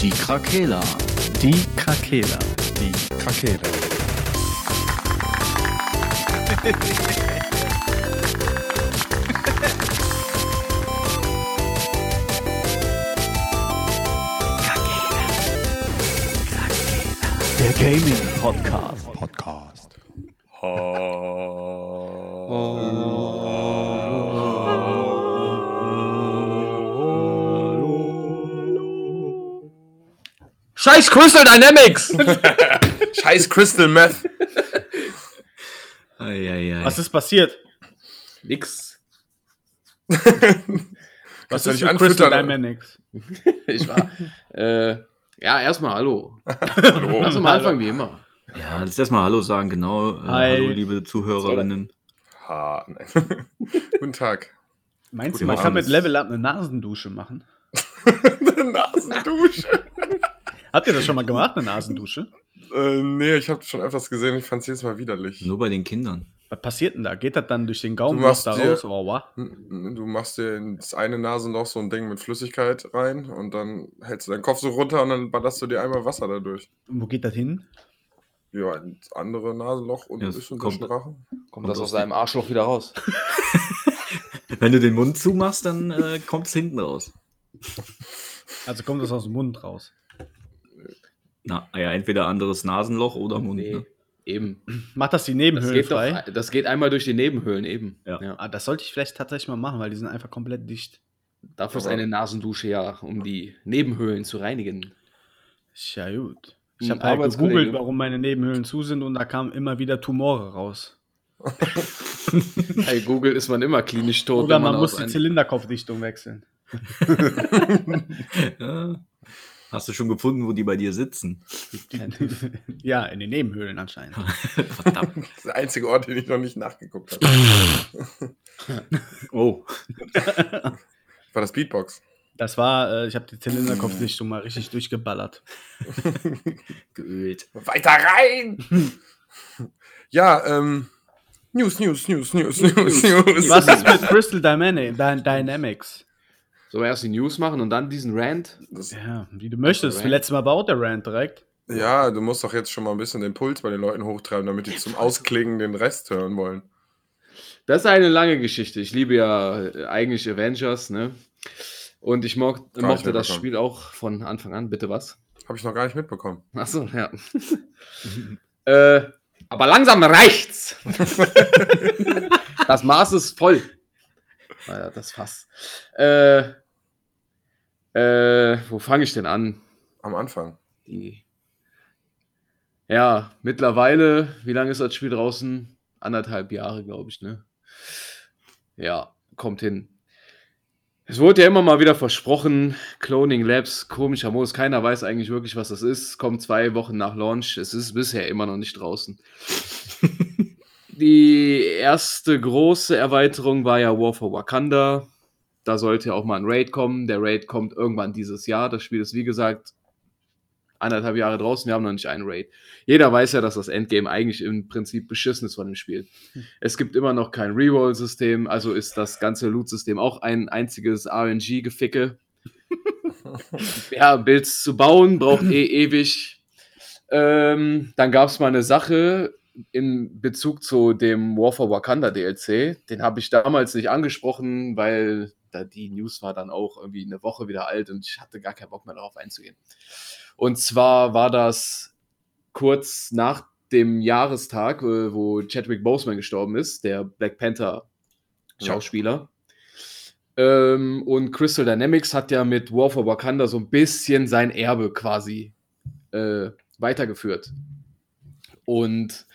Die Krakela. Die Krakela. Die Krakela. Der Gaming Podcast. Scheiß Crystal Dynamics! Scheiß Crystal Meth. Eieiei. Was ist passiert? Nix. Was ist nicht mit Crystal? Dynamics? Ich war. äh, ja, erstmal Hallo. Hallo. Lass uns mal anfangen wie immer. Ja, lass erstmal Hallo sagen, genau. Äh, Hi. Hallo, liebe Zuhörerinnen. Ha, nein. Guten Tag. Meinst Guten du, man kann mit Level Up eine Nasendusche machen? Nasendusche. Habt ihr das schon mal gemacht, eine Nasendusche? äh, nee, ich habe schon öfters gesehen. Ich fand es jedes Mal widerlich. Nur bei den Kindern. Was passiert denn da? Geht das dann durch den Gaumen Du machst da dir- raus? Oh, wow. Du machst dir in das eine Nasenloch so ein Ding mit Flüssigkeit rein und dann hältst du deinen Kopf so runter und dann ballerst du dir einmal Wasser dadurch. Und wo geht das hin? Ja, ins andere Nasenloch und Ja, ein es bisschen kommt- Rachen. Kommt das aus deinem Arschloch wieder raus? Wenn du den Mund zumachst, dann äh, kommt es hinten raus. Also kommt das aus dem Mund raus. Na, ja, entweder anderes Nasenloch oder Mund. Nee, Ne? eben. Macht das die Das Nebenhöhlen geht, doch, frei? das geht einmal durch die Nebenhöhlen, eben. Ja. Ah, das sollte ich vielleicht tatsächlich mal machen, weil die sind einfach komplett dicht. Dafür ist eine Nasendusche ja, um die Nebenhöhlen zu reinigen. Ja gut. Ich habe halt gegoogelt, warum meine Nebenhöhlen zu sind und da kamen immer wieder Tumore raus. Bei Google ist man immer klinisch tot. Oder wenn man aus muss die Zylinderkopfdichtung wechseln. Ja. Hast du schon gefunden, wo die bei dir sitzen? ja, in den Nebenhöhlen anscheinend. Verdammt. Das ist der einzige Ort, den ich noch nicht nachgeguckt habe. Oh. War das Beatbox? Das war, äh, ich habe die Zylinderkopfdichtung mal richtig durchgeballert. Geölt. Weiter rein! ja, ähm. News, News, News, News, News, News. Was ist mit Crystal Dynamics? Sollen wir erst die News machen und dann diesen Rant? Das, Ja, wie du möchtest. Rant. Letztes Mal baut der Rant direkt. ja, du musst doch jetzt schon mal ein bisschen den Puls bei den Leuten hochtreiben, damit die zum Ausklingen den Rest hören wollen. Das ist eine lange Geschichte. Ich liebe ja äh, eigentlich Avengers, ne? Und ich mo Gar nicht mochte das. Spiel auch von Anfang an. Bitte was? Habe ich noch gar nicht mitbekommen. Achso, ja. äh, aber langsam reicht's. das Maß ist voll. Naja, das Fass. Äh, äh, wo fange ich denn an? Am Anfang. Die. Ja, mittlerweile, wie lange ist das Spiel draußen? Anderthalb Jahre, glaube ich, ne? Ja, kommt hin. Es wurde ja immer mal wieder versprochen, Cloning Labs, komischer Modus, keiner weiß eigentlich wirklich, was das ist. Kommt zwei Wochen nach Launch, es ist bisher immer noch nicht draußen. Die erste große Erweiterung war ja War for Wakanda. Da sollte ja auch mal ein Raid kommen. Der Raid kommt irgendwann dieses Jahr. Das Spiel ist, wie gesagt, anderthalb Jahre draußen. Wir haben noch nicht einen Raid. Jeder weiß ja, dass das Endgame eigentlich im Prinzip beschissen ist von dem Spiel. Es gibt immer noch kein Reroll-System, also ist das ganze Loot-System auch ein einziges RNG-Geficke. ja, Builds zu bauen braucht eh ewig. Ähm, dann gab es mal eine Sache in Bezug zu dem War for Wakanda DLC. Den habe ich damals nicht angesprochen, weil da die News war dann auch irgendwie eine Woche wieder alt und ich hatte gar keinen Bock mehr darauf einzugehen. Und zwar war das kurz nach dem Jahrestag, äh, wo Chadwick Boseman gestorben ist, der Black Panther Schauspieler. Ähm, und Crystal Dynamics hat ja mit War for Wakanda so ein bisschen sein Erbe quasi äh, weitergeführt. Und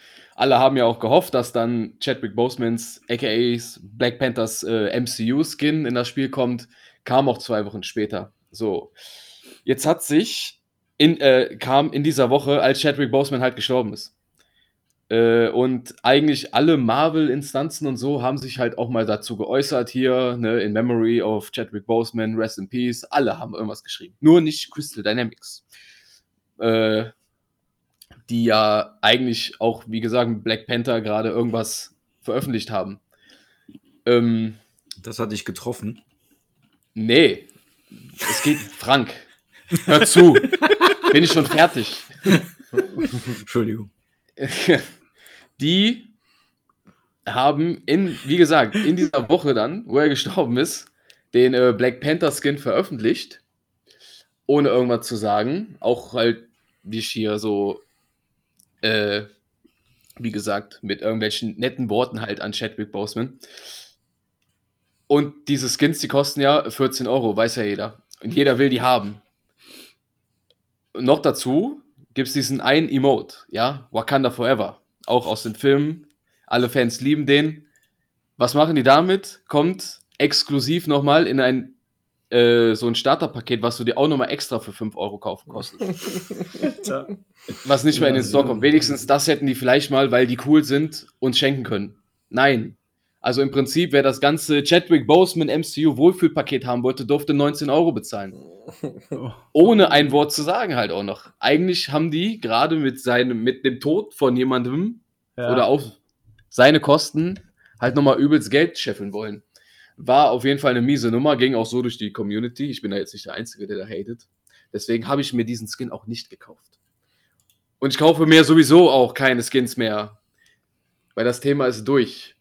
alle haben ja auch gehofft, dass dann Chadwick Bosemans, aka Black Panthers äh, MCU-Skin in das Spiel kommt. Kam auch zwei Wochen später. So. Jetzt hat sich in, äh, kam in dieser Woche, als Chadwick Boseman halt gestorben ist. Äh, und eigentlich alle Marvel-Instanzen und so haben sich halt auch mal dazu geäußert hier, ne, in Memory of Chadwick Boseman, Rest in Peace. Alle haben irgendwas geschrieben. Nur nicht Crystal Dynamics. Äh, die ja eigentlich auch, wie gesagt, Black Panther gerade irgendwas veröffentlicht haben. Ähm, Das hat dich getroffen. nee, es geht, Frank, Hör zu. Bin ich schon fertig. Entschuldigung. Die haben in, wie gesagt, in dieser Woche dann, wo er gestorben ist, den äh, Black Panther Skin veröffentlicht. Ohne irgendwas zu sagen. Auch halt, wie ich hier so, äh, wie gesagt, mit irgendwelchen netten Worten halt an Chadwick Boseman. Und diese Skins, die kosten ja 14 Euro, weiß ja jeder. Und jeder will die haben. Und noch dazu gibt es diesen einen Emote, ja, Wakanda Forever. Auch aus den Filmen. Alle Fans lieben den. Was machen die damit? Kommt exklusiv nochmal in ein äh, so ein Starterpaket, was du dir auch nochmal extra für 5 Euro kaufen kostet. was nicht mehr in den Store kommt. Wenigstens das hätten die vielleicht mal, weil die cool sind, uns schenken können. Nein. Also im Prinzip, wer das ganze Chadwick Boseman MCU Wohlfühlpaket haben wollte, durfte 19 Euro bezahlen. Ohne ein Wort zu sagen halt auch noch. Eigentlich haben die gerade mit seinem, mit dem Tod von jemandem Ja. oder auf seine Kosten halt nochmal übelst Geld scheffeln wollen. War auf jeden Fall eine miese Nummer, ging auch so durch die Community. Ich bin da jetzt nicht der Einzige, der da hatet. Deswegen habe ich mir diesen Skin auch nicht gekauft. Und ich kaufe mir sowieso auch keine Skins mehr. Weil das Thema ist durch.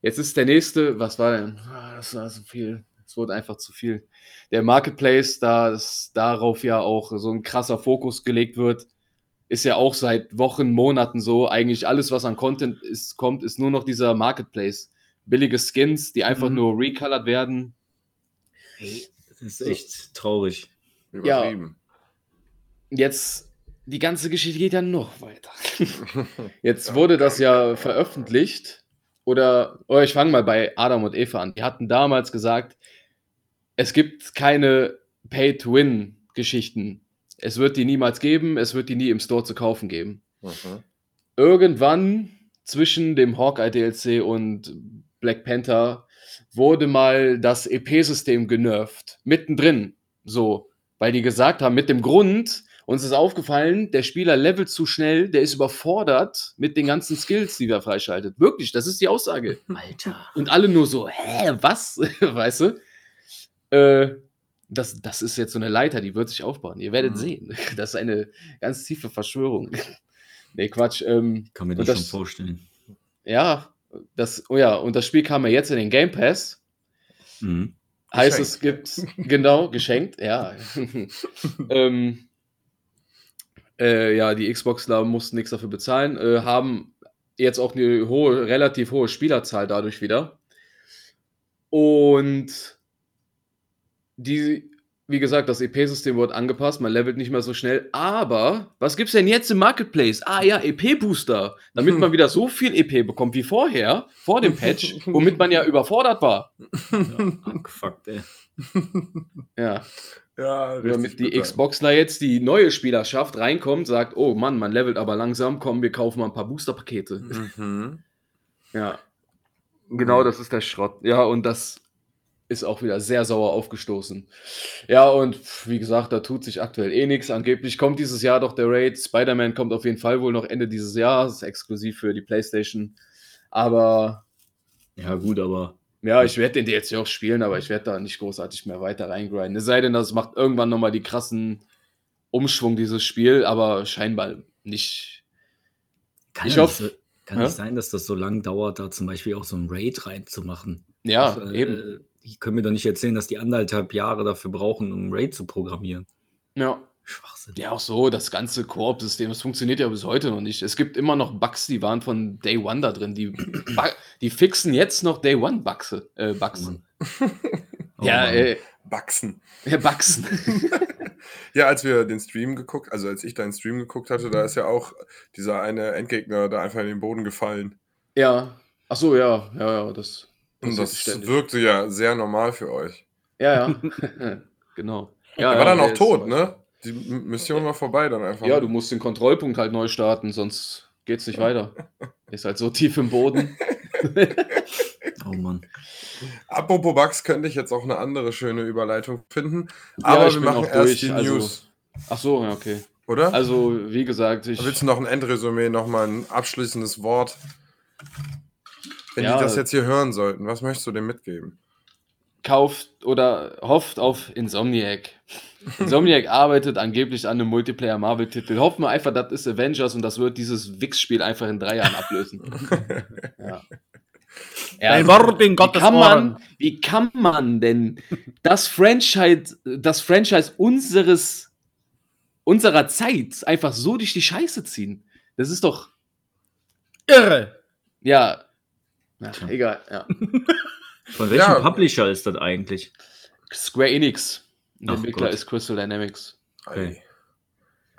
Jetzt ist der nächste, was war denn? Ah, Das war so viel. Es wurde einfach zu viel. Der Marketplace, da darauf ja auch so ein krasser Fokus gelegt wird, ist ja auch seit Wochen, Monaten so. Eigentlich alles, was an Content ist, kommt, ist nur noch dieser Marketplace. Billige Skins, die einfach Mhm. nur recolored werden. Das ist echt traurig. Übertrieben. Jetzt, die ganze Geschichte geht ja noch weiter. Jetzt wurde das ja veröffentlicht. Oder, oder ich fange mal bei Adam und Eva an. Die hatten damals gesagt, es gibt keine Pay-to-Win-Geschichten. Es wird die niemals geben, es wird die nie im Store zu kaufen geben. Mhm. Irgendwann zwischen dem Hawkeye DLC und Black Panther wurde mal das EP-System genervt. Mittendrin. So. Weil die gesagt haben, mit dem Grund, uns ist aufgefallen, der Spieler levelt zu schnell, der ist überfordert mit den ganzen Skills, die er freischaltet. Wirklich, das ist die Aussage. Alter. Und alle nur so, hä, was? weißt du? Äh, das, das ist jetzt so eine Leiter, die wird sich aufbauen. Ihr werdet Mhm. sehen. Das ist eine ganz tiefe Verschwörung. nee, Quatsch. Ähm, Kann mir das- schon vorstellen. ja, das, oh ja, und das Spiel kam ja jetzt in den Game Pass. Mhm. Heißt, es gibt, genau, geschenkt, ja. ähm, äh, ja, die Xboxler mussten nichts dafür bezahlen, äh, haben jetzt auch eine hohe, relativ hohe Spielerzahl dadurch wieder. Und die, wie gesagt, das EP-System wird angepasst, man levelt nicht mehr so schnell. Aber was gibt's denn jetzt im Marketplace? Ah ja, EP-Booster, damit man wieder so viel EP bekommt wie vorher, vor dem Patch, womit man ja überfordert war. Ja, abgefuckt, ey. Ja, Ja, damit die. Xboxler jetzt die neue Spielerschaft reinkommt, sagt, oh Mann, man levelt aber langsam, komm, wir kaufen mal ein paar Booster-Pakete. Mhm. Ja. Genau, das ist der Schrott. Ja, und das ist auch wieder sehr sauer aufgestoßen. Ja, und wie gesagt, da tut sich aktuell eh nichts. Angeblich kommt dieses Jahr doch der Raid. Spider-Man kommt auf jeden Fall wohl noch Ende dieses Jahres, exklusiv für die PlayStation. Aber Ja, gut, aber ja, ich werde den DLC auch spielen, aber ich werde da nicht großartig mehr weiter reingrinden. Es sei denn, das macht irgendwann nochmal die krassen Umschwung, dieses Spiel, aber scheinbar nicht. kann, Ich ja hoff- nicht, so, kann Ja? nicht sein, dass das so lang dauert, da zum Beispiel auch so ein Raid reinzumachen. Ja, äh, eben. Die können mir doch nicht erzählen, dass die anderthalb Jahre dafür brauchen, um Raid zu programmieren. Ja. Schwachsinn. Ja, auch so, das ganze Koop-System, das funktioniert ja bis heute noch nicht. Es gibt immer noch Bugs, die waren von Day One da drin. Die, die fixen jetzt noch Day One Bugs. Äh, Bugs. Oh ja, äh, Wachsen. ja, Bugs. Ja, als wir den Stream geguckt, also als ich deinen Stream geguckt hatte, da ist ja auch dieser eine Endgegner da einfach in den Boden gefallen. ja. Ach so, ja, ja, ja, das. Und das ständig. wirkte ja sehr normal für euch. Ja, ja. genau. Ja, Er ja, war dann der auch tot, ne? Die Mission war vorbei dann einfach. Ja, du musst den Kontrollpunkt halt neu starten, sonst geht's nicht weiter. Ist halt so tief im Boden. Oh Mann. Apropos Bugs, könnte ich jetzt auch eine andere schöne Überleitung finden. Ja, Aber ich wir bin machen auch erst durch, die also- News, Ach so, ja, okay. oder? Also, wie gesagt, ich. Willst du noch ein Endresümee, noch mal ein abschließendes Wort? Wenn Ja. die das jetzt hier hören sollten, was möchtest du dem mitgeben? kauft oder hofft auf Insomniac. Insomniac arbeitet angeblich an einem Multiplayer-Marvel-Titel. Hoffen wir einfach, das ist Avengers und das wird dieses Wix-Spiel einfach in drei Jahren ablösen. ja. Ja, Ein Wort in wie Gottes kann, man, wie kann man denn das Franchise, das Franchise unseres, unserer Zeit einfach so durch die Scheiße ziehen? Das ist doch, Irre. ja, ja Tja. egal, ja. Von welchem Ja. Publisher ist das eigentlich? Square Enix. Der Entwickler ist Crystal Dynamics. Ei.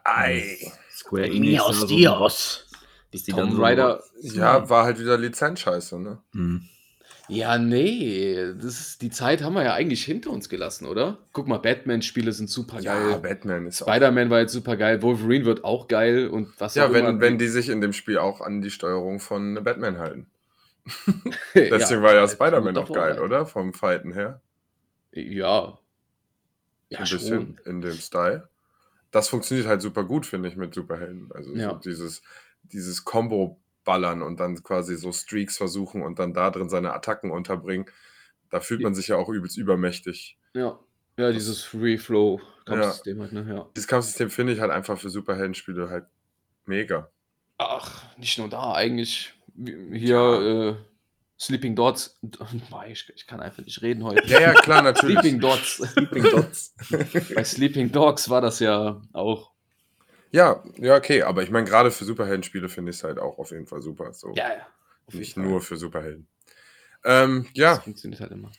Ei. Square Enix. So. Dios. Ist die Tomb dann so- Raider. Ja, war halt wieder Lizenzscheiße, ne? Hm. Ja, nee, das ist, die Zeit haben wir ja eigentlich hinter uns gelassen, oder? Guck mal, Batman-Spiele sind super Ja, geil. Batman ist. Spider-Man war jetzt super geil. Wolverine wird auch geil und was Ja, auch wenn, immer. wenn die sich in dem Spiel auch an die Steuerung von Batman halten. Ja, Deswegen war ja Spider-Man doch geil, oder? Vom Fighten her. Ja. Ja, Ein schon. bisschen in dem Style. Das funktioniert halt super gut, finde ich, mit Superhelden. Also Ja. so dieses, dieses Combo-Ballern und dann quasi so Streaks versuchen und dann da drin seine Attacken unterbringen. Da fühlt man sich ja auch übelst übermächtig. Ja. Ja, dieses Free Flow Kampfsystem halt, ne? Ja. Dieses Kampfsystem finde ich halt einfach für Superheldenspiele halt mega. Ach, nicht nur da, eigentlich. Hier, äh, Sleeping Dots. Ich, ich kann einfach nicht reden heute. Ja, ja, klar, natürlich. Sleeping Dots. Sleeping Dots. Bei Sleeping Dogs war das ja auch. ja, ja, okay, aber ich meine, gerade für Superheldenspiele finde ich es halt auch auf jeden Fall super. So. Ja, ja. Nicht Fall. nur für Superhelden. Ähm, ja, Das funktioniert halt immer.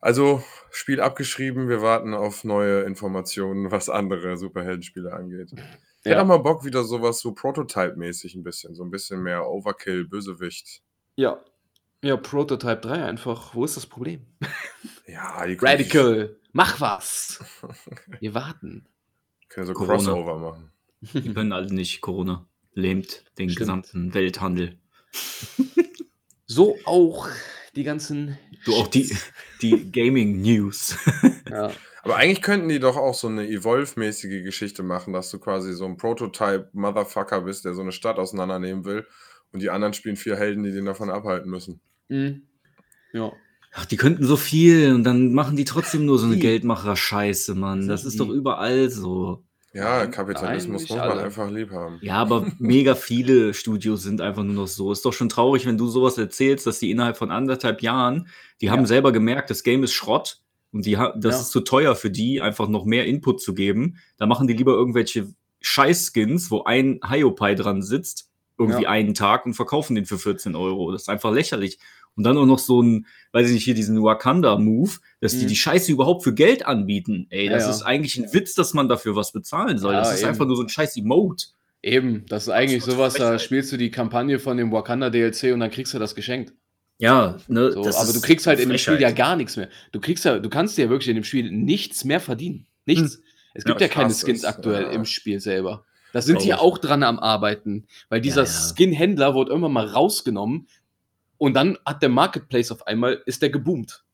also Spiel abgeschrieben. Wir warten auf neue Informationen, was andere Superheldenspiele angeht. Ich hätte auch Ja. mal Bock, wieder sowas so Prototype-mäßig ein bisschen. So ein bisschen mehr Overkill, Bösewicht. ja. Ja, Prototype 3 einfach. Wo ist das Problem? Ja, die können Radical, mach was. Wir warten. Können so Corona. Crossover machen. Die können alle nicht. Corona lähmt den Stimmt. gesamten Welthandel. So auch die ganzen. Du auch die, die Gaming News. Ja. Aber eigentlich könnten die doch auch so eine Evolve-mäßige Geschichte machen, dass du quasi so ein Prototype-Motherfucker bist, der so eine Stadt auseinandernehmen will und die anderen spielen vier Helden, die den davon abhalten müssen. Mhm. Ja. Ach, die könnten so viel und dann machen die trotzdem nur so eine? Geldmacher-Scheiße, Mann. Das ist doch überall so. Ja, Kapitalismus muss man alle. einfach lieb haben. Ja, aber mega viele Studios sind einfach nur noch so. Ist doch schon traurig, wenn du sowas erzählst, dass die innerhalb von anderthalb Jahren, die haben Ja. selber gemerkt, das Game ist Schrott und die das Ja. ist zu teuer für die, einfach noch mehr Input zu geben. Da machen die lieber irgendwelche Scheiß-Skins, wo ein Hiopai dran sitzt, irgendwie Ja. einen Tag und verkaufen den für 14 Euro. Das ist einfach lächerlich. Und dann auch noch so ein, weiß ich nicht, hier diesen Wakanda-Move, dass die Mhm. die Scheiße überhaupt für Geld anbieten. Ey, das ja. ist eigentlich ein Witz, dass man dafür was bezahlen soll. Das ist eben. einfach nur so ein scheiß Emote. Eben, das ist eigentlich sowas, da spielst du die Kampagne von dem Wakanda DLC und dann kriegst du das geschenkt. Ja, ne, So, das aber du kriegst halt in dem Spiel ja gar nichts mehr. Du kriegst ja, du kannst ja wirklich in dem Spiel nichts mehr verdienen. Nichts. Es gibt Ja, ja, keine Skins es, aktuell ja. im Spiel selber. Da sind die auch dran am Arbeiten, weil dieser ja. Skin-Händler wurde irgendwann mal rausgenommen und dann hat der Marketplace auf einmal, ist der geboomt.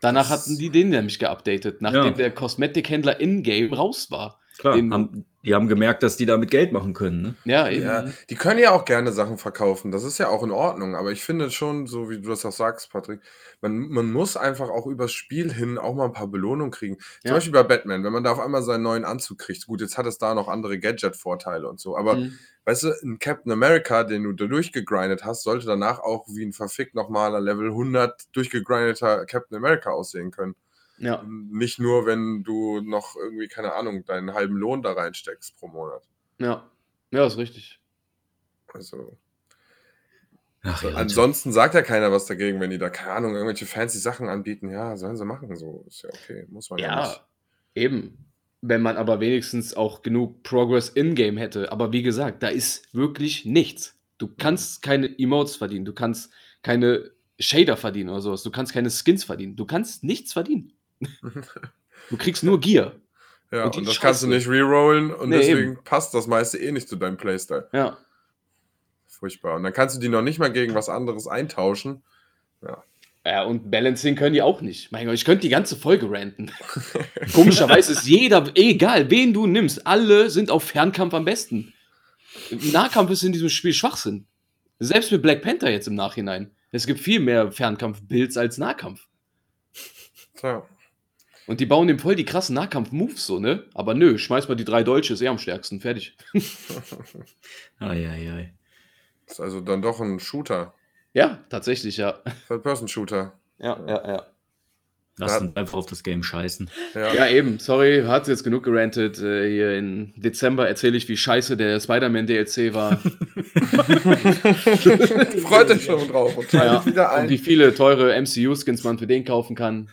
Danach Das- hatten die den nämlich geupdatet, nachdem der Kosmetikhändler in-game raus war. Klar, den- haben, die haben gemerkt, dass die damit Geld machen können. Ne? Ja, eben. Ja, die können ja auch gerne Sachen verkaufen. Das ist ja auch in Ordnung. Aber ich finde schon, so wie du das auch sagst, Patrick, man, man muss einfach auch übers Spiel hin auch mal ein paar Belohnungen kriegen. Zum Ja. Beispiel bei Batman, wenn man da auf einmal seinen neuen Anzug kriegt. Gut, jetzt hat es da noch andere Gadget-Vorteile und so. Aber Mhm. weißt du, ein Captain America, den du da durchgegrindet hast, sollte danach auch wie ein verfickt normaler Level 100 durchgegrindeter Captain America aussehen können. Ja. Nicht nur, wenn du noch irgendwie, keine Ahnung, deinen halben Lohn da reinsteckst pro Monat. Ja. Ja, ist richtig. Also. Ach, ja, Ansonsten sagt ja keiner was dagegen, wenn die da, keine Ahnung, irgendwelche fancy Sachen anbieten. Ja, sollen sie machen, so. Ist ja okay, muss man ja, Ja, nicht. eben. Wenn man aber wenigstens auch genug Progress in-game hätte. Aber wie gesagt, da ist wirklich nichts. Du kannst keine Emotes verdienen, du kannst keine Shader verdienen oder sowas, du kannst keine Skins verdienen, du kannst nichts verdienen. Du kriegst nur Gear. Ja, Und und, das kannst du nicht rerollen und Nee, deswegen eben. passt das meiste eh nicht zu deinem Playstyle. Ja. Furchtbar. Und dann kannst du die noch nicht mal gegen was anderes eintauschen. Ja, und Balancing können die auch nicht. Mein Gott, ich könnte die ganze Folge ranten. Komischerweise ist jeder, egal wen du nimmst, alle sind auf Fernkampf am besten. Nahkampf ist in diesem Spiel Schwachsinn. Selbst mit Black Panther jetzt im Nachhinein. Es gibt viel mehr Fernkampf-Builds als Nahkampf. Klar. Und die bauen dem voll die krassen Nahkampf-Moves so, ne? Aber nö, schmeiß mal die drei Deutsche, ist eh am stärksten. Fertig. Eieiei. Ist also dann doch ein Shooter. Ja, tatsächlich, ja. Third-Person-Shooter. Ja, ja, ja. Lass Ja. uns einfach auf das Game scheißen. Ja. Ja, eben. Sorry, hat jetzt genug gerantet. Äh, hier im Dezember erzähle ich, wie scheiße der Spider-Man-DLC war. Freut euch schon drauf und ja, teilt wieder und ein. wie viele teure MCU-Skins man für den kaufen kann.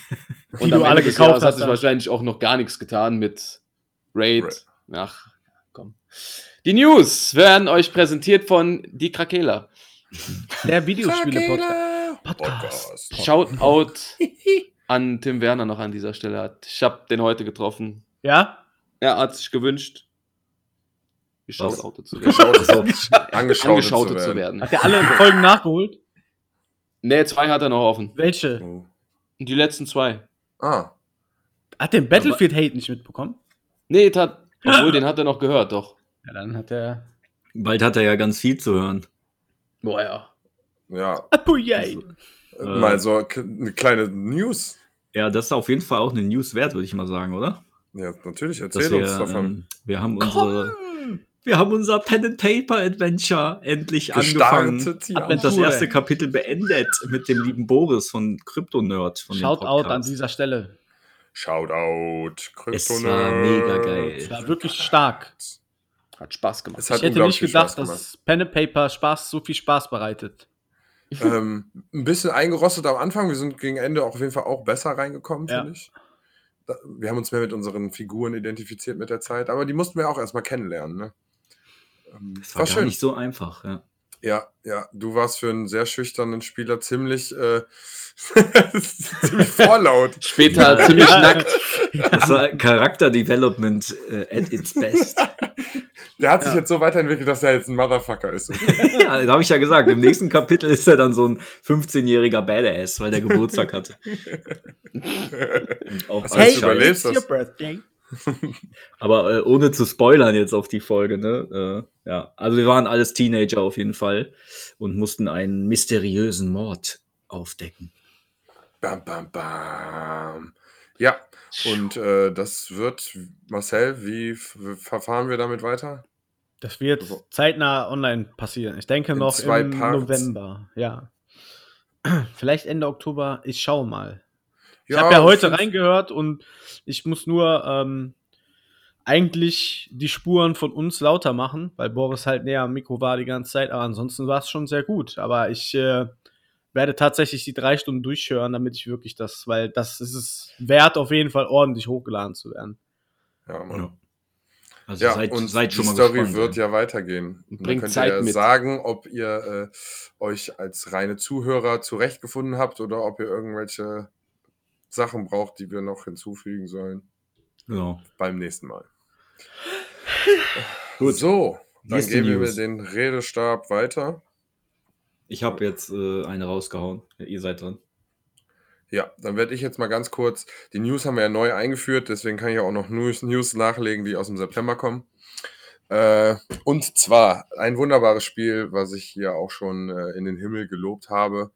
Die du alle gekauft Jahres hat hast, sich dann. wahrscheinlich auch noch gar nichts getan mit Raid. Raid. Ach, komm. Die News werden euch präsentiert von Die Krakela. Der Videospiele-Podcast. Podcast. Podcast. Shoutout an Tim Werner noch an dieser Stelle. Ich habe den heute getroffen. Ja? Er hat sich gewünscht, Was? geschautoutet zu werden. Angeschaut, Angeschautet zu werden. Hat er alle Folgen nachgeholt? Ne, zwei hat er noch offen. Welche? Oh. Die letzten zwei. Ah, Hat den Battlefield-Hate nicht mitbekommen? Nee, tat, obwohl, den hat er noch gehört, doch. Ja, dann hat er. Bald hat er ja ganz viel zu hören. Boah, ja. ja. Apuyay. Äh. Mal so k- eine kleine News. Ja, das ist auf jeden Fall auch eine News wert, würde ich mal sagen, oder? Ja, natürlich, Dass erzähl wir, uns davon. ähm, wir haben unsere, wir haben unser Pen and Paper Adventure endlich angefangen. Gestartet, ja. Advent- Das erste. Kapitel beendet mit dem lieben Boris von Crypto Nerd. Von dem Shoutout an dieser Stelle. Shoutout. Es Kryptonerd. war mega geil. Es war wirklich stark. Hat Spaß gemacht. Es hat Ich hätte nicht gedacht, dass Pen and Paper Spaß, so viel Spaß bereitet. ähm, ein bisschen eingerostet am Anfang. Wir sind gegen Ende auf jeden Fall auch besser reingekommen, Ja. finde ich. Wir haben uns mehr mit unseren Figuren identifiziert mit der Zeit, aber die mussten wir auch erstmal kennenlernen. Ne? Ähm, Das war, gar nicht so einfach, ja. Ja, ja, du warst für einen sehr schüchternen Spieler ziemlich, äh, ziemlich vorlaut. Später Ja. ziemlich Ja. nackt. Das war Character Development äh, at its best. Der hat sich Ja. jetzt so weiterentwickelt, dass er jetzt ein Motherfucker ist. ja, da habe ich ja gesagt, im nächsten Kapitel ist er dann so ein 15-jähriger Badass, weil der Geburtstag hatte. Und auch scheiße. überlebst das. birthday. Aber äh, ohne zu spoilern jetzt auf die Folge, ne? Äh, ja, also wir waren alles Teenager auf jeden Fall und mussten einen mysteriösen Mord aufdecken. Bam, bam, bam. Ja, und äh, das wird, Marcel, wie verfahren wir damit weiter? Das wird zeitnah online passieren. Ich denke In noch im Parts. November. Ja. Vielleicht Ende Oktober. Ich schaue mal. Ich Ja, habe ja heute reingehört und ich muss nur ähm, eigentlich die Spuren von uns lauter machen, weil Boris halt näher am Mikro war die ganze Zeit. Aber ansonsten war es schon sehr gut. Aber ich äh, werde tatsächlich die drei Stunden durchhören, damit ich wirklich das, weil das ist es wert, auf jeden Fall ordentlich hochgeladen zu werden. Ja, Mann. Ja. Also Ja, seid, und seid die Story gespannt. wird ja weitergehen. Und dann könnt Zeit ihr mit. sagen, ob ihr äh, euch als reine Zuhörer zurechtgefunden habt oder ob ihr irgendwelche Sachen braucht, die wir noch hinzufügen sollen Genau. beim nächsten Mal. Gut. So, dann Nächste geben wir News. den Redestab weiter. Ich habe jetzt äh, eine rausgehauen. Ihr seid dran. Ja, dann werde ich jetzt mal ganz kurz, die News haben wir ja neu eingeführt, deswegen kann ich auch noch News, News nachlegen, die aus dem September kommen. Äh, und zwar ein wunderbares Spiel, was ich hier auch schon äh, in den Himmel gelobt habe.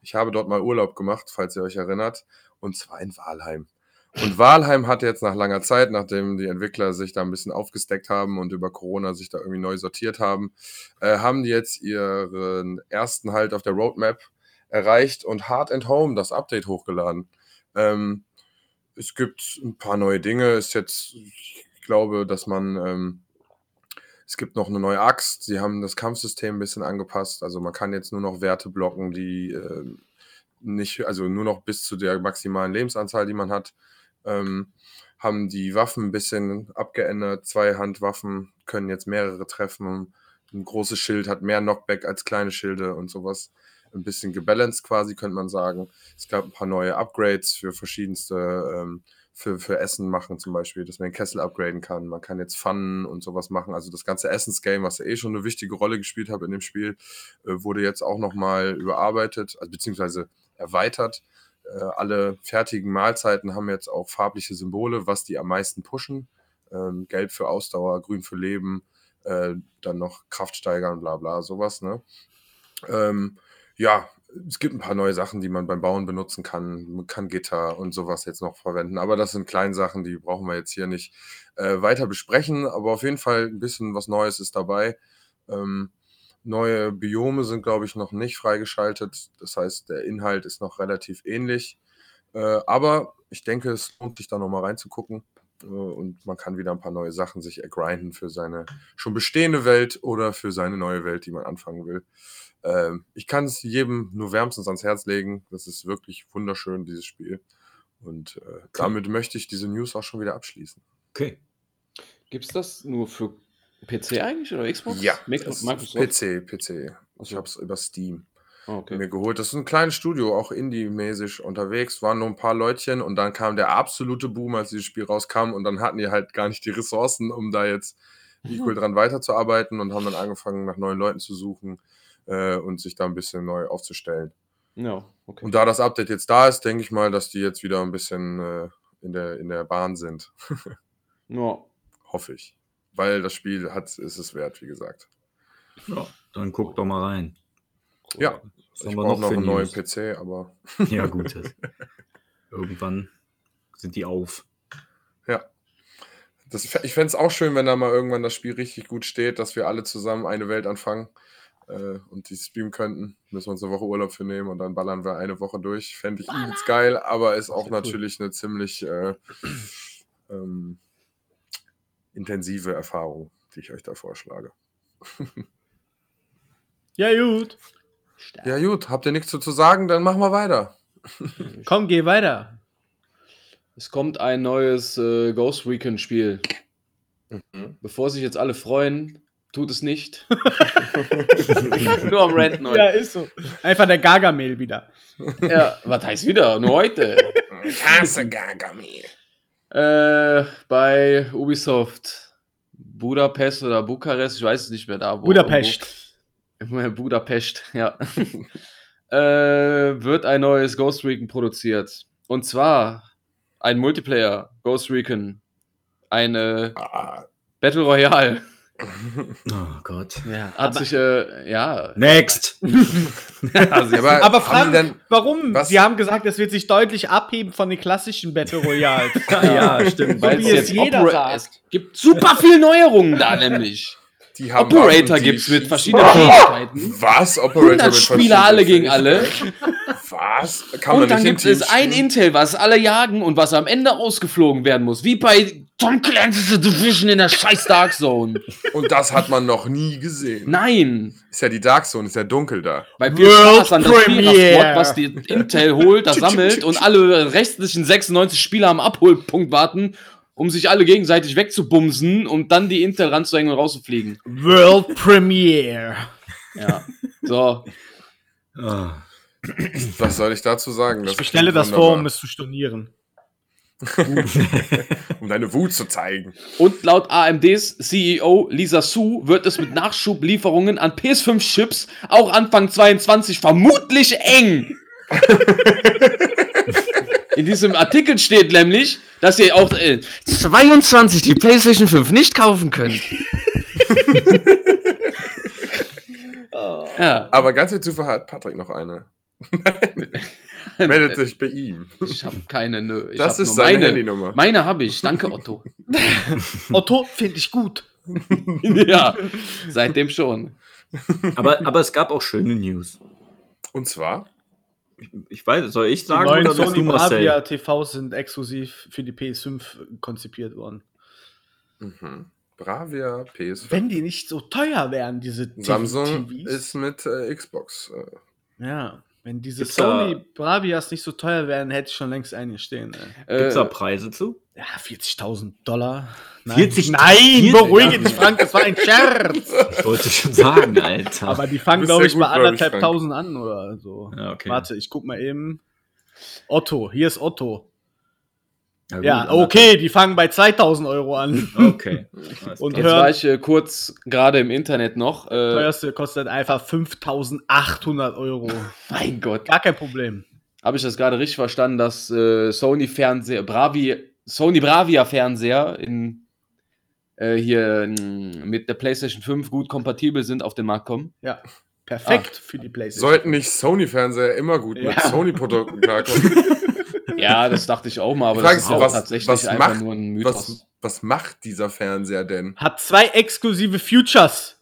Ich habe dort mal Urlaub gemacht, falls ihr euch erinnert, und zwar in Walheim. Und Walheim hat jetzt nach langer Zeit, nachdem die Entwickler sich da ein bisschen aufgesteckt haben und über Corona sich da irgendwie neu sortiert haben, äh, haben die jetzt ihren ersten Halt auf der Roadmap erreicht und Hard and Home das Update hochgeladen. Ähm, es gibt ein paar neue Dinge. Ist jetzt, ich glaube, dass man, ähm, es gibt noch eine neue Axt. Sie haben das Kampfsystem ein bisschen angepasst. Also man kann jetzt nur noch Werte blocken, die ähm, nicht, also nur noch bis zu der maximalen Lebensanzahl, die man hat. Ähm, haben die Waffen ein bisschen abgeändert. Zwei Handwaffen können jetzt mehrere treffen. Ein großes Schild hat mehr Knockback als kleine Schilde und sowas ein bisschen gebalanced quasi, könnte man sagen. Es gab ein paar neue Upgrades für verschiedenste, ähm, für, für Essen machen zum Beispiel, dass man den Kessel upgraden kann. Man kann jetzt Pfannen und sowas machen. Also das ganze Essensgame, was ja eh schon eine wichtige Rolle gespielt hat in dem Spiel, äh, wurde jetzt auch nochmal überarbeitet, also beziehungsweise erweitert. Äh, alle fertigen Mahlzeiten haben jetzt auch farbliche Symbole, was die am meisten pushen. Ähm, Gelb für Ausdauer, grün für Leben, äh, dann noch Kraft steigern, bla bla, sowas, ne? Ähm, ja, es gibt ein paar neue Sachen, die man beim Bauen benutzen kann. Man kann Gitter und sowas jetzt noch verwenden. Aber das sind kleine Sachen, die brauchen wir jetzt hier nicht äh, weiter besprechen. Aber auf jeden Fall ein bisschen was Neues ist dabei. Ähm, neue Biome sind, glaube ich, noch nicht freigeschaltet. Das heißt, der Inhalt ist noch relativ ähnlich. Äh, aber ich denke, es lohnt sich da nochmal reinzugucken. Äh, und man kann wieder ein paar neue Sachen sich ergrinden für seine schon bestehende Welt oder für seine neue Welt, die man anfangen will. Ähm, ich kann es jedem nur wärmstens ans Herz legen. Das ist wirklich wunderschön, dieses Spiel. Und äh, damit möchte ich diese News auch schon wieder abschließen. Okay. Gibt es das nur für PC eigentlich oder Xbox? Ja, Microsoft? PC, PC. Ich habe es über Steam Ah, okay. mir geholt. Das ist ein kleines Studio, auch Indie-mäßig unterwegs. Waren nur ein paar Leutchen und dann kam der absolute Boom, als dieses Spiel rauskam. Und dann hatten die halt gar nicht die Ressourcen, um da jetzt equal dran weiterzuarbeiten und haben dann angefangen, nach neuen Leuten zu suchen äh, und sich da ein bisschen neu aufzustellen. Ja, okay. Und da das Update jetzt da ist, denke ich mal, dass die jetzt wieder ein bisschen äh, in, der, in der Bahn sind. ja. Hoffe ich. Weil das Spiel hat, ist es wert, wie gesagt. Ja, dann guck doch mal rein. Ja, Was ich brauche noch für einen neuen? PC, aber Ja, gut. Irgendwann sind die auf. ja. Das, ich fände es auch schön, wenn da mal irgendwann das Spiel richtig gut steht, dass wir alle zusammen eine Welt anfangen äh, und die streamen könnten. Müssen wir uns eine Woche Urlaub für nehmen und dann ballern wir eine Woche durch. Fände ich übelst geil, aber ist auch natürlich eine ziemlich äh, ähm, intensive Erfahrung, die ich euch da vorschlage. Ja, gut. Ja, gut, habt ihr nichts zu sagen, dann machen wir weiter. Komm, geh weiter. Es kommt ein neues äh, Ghost Recon Spiel. Bevor sich jetzt alle freuen, tut es nicht. Nur am Renten heute. Ja, ist so. Einfach der Gargamel wieder. Ja, was heißt wieder? Nur heute. Hasse Gargamel. Äh, bei Ubisoft Budapest oder Bukarest, ich weiß es nicht mehr da. Wo, Budapest. Irgendwo, Budapest, ja. äh, wird ein neues Ghost Recon produziert. Und zwar ein Multiplayer Ghost Recon. Eine Ah. Battle Royale. Oh Gott. Ja, hat sich, äh, ja. Next! Also, Aber, Aber die denn, warum? was- Sie haben gesagt, es wird sich deutlich abheben von den klassischen Battle Royals. ja, stimmt. weil wie es es jetzt jeder Opera sagt. es gibt super viele Neuerungen da nämlich. die haben Operator die gibt's mit verschiedenen Fähigkeiten. Was? Operator 100 mit Spieler alle gegen alle. Was? Kann Und man dann gibt es ein? Intel, was alle jagen und was am Ende ausgeflogen werden muss. Wie bei Tom Clancy's The Division in der scheiß Dark Zone. Und das hat man noch nie gesehen. Nein. Ist ja die Dark Zone, ist ja dunkel da. Bei viel World Spaß an das Premiere. Vierer-Squad, was die Intel holt, das sammelt und alle restlichen 96 Spieler am Abholpunkt warten, um sich alle gegenseitig wegzubumsen und dann die Intel ranzuhängen und rauszufliegen. World Premiere. Ja. So. Was soll ich dazu sagen? Ich Das bestelle klingt das vor, um es zu stornieren. Um deine Wut zu zeigen. Und laut AMDs CEO Lisa Su wird es mit Nachschublieferungen an PS5-Chips auch Anfang 22 vermutlich eng. In diesem Artikel steht nämlich, dass ihr auch äh, 22 die PlayStation 5 nicht kaufen könnt. ja, Aber ganz viel Zufall hat Patrick noch eine. Meldet sich bei ihm. ich habe keine. Nö. Ich Das hab ist nur seine meine. Handynummer. Meine habe ich. Danke, Otto. Otto finde ich gut. ja, seitdem schon. Aber, aber es gab auch schöne News. Und zwar, Ich weiß, soll ich Die sagen neuen oder Sony? Bravia TVs sind exklusiv für die PS5 konzipiert worden. mhm. Bravia PS5. Wenn die nicht so teuer wären, diese Samsung TVs. ist mit äh, Xbox. Äh, Ja, wenn diese Gibt's da- Sony Bravias nicht so teuer wären, hätte ich schon längst eine stehen. Gibt es da Äh, Preise zu? Ja, 40.000 Dollar. 40.000? Nein, beruhige dich, Frank, das war ein Scherz. Ich wollte schon sagen, Alter. Aber die fangen, glaube ich, gut, bei anderthalb tausend an oder so. ja, okay. Warte, ich guck mal eben. Otto, hier ist Otto. Gut, Ja, okay, die fangen bei 2000 Euro an. Okay. Und. Jetzt hör- war ich äh, kurz gerade im Internet noch. Äh, Teuerste kostet einfach 5800 Euro. mein Gott. Gar kein Problem. Habe ich das gerade richtig verstanden, dass äh, Sony Fernseher, Bravi, Sony Bravia Fernseher in, äh, hier mh, mit der PlayStation 5 gut kompatibel sind auf den Markt kommen? Ja. Perfekt für die PlayStation. Sollten nicht Sony-Fernseher immer gut mit Ja. Sony-Produkten klarkommen? Ja, das dachte ich auch mal, aber das ist auch was- tatsächlich was einfach macht- nur ein Mythos. was, was macht dieser Fernseher denn? Hat zwei exklusive Futures.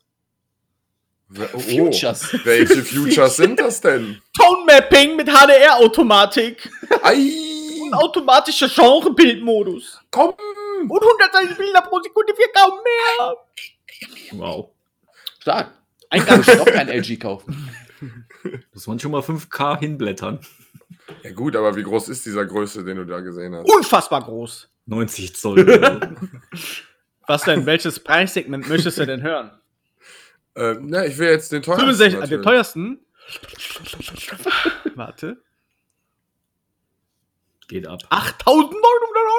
Wer- Oh, Futures. Welche Futures sind das denn? Tone Mapping mit HDR-Automatik. Und automatischer Genre-Bildmodus. Komm! Und 130 Bilder pro Sekunde, 4K und mehr. Wow. Stark. Eingang muss doch kein LG kaufen. Muss man schon mal 5K hinblättern. Ja gut, aber wie groß ist dieser Größe, den du da gesehen hast? Unfassbar groß. 90 Zoll. Was denn? Welches Preissegment möchtest du denn hören? Ähm, na, ich will jetzt den teuersten. 65, äh, den teuersten? Warte. Geht ab. 8900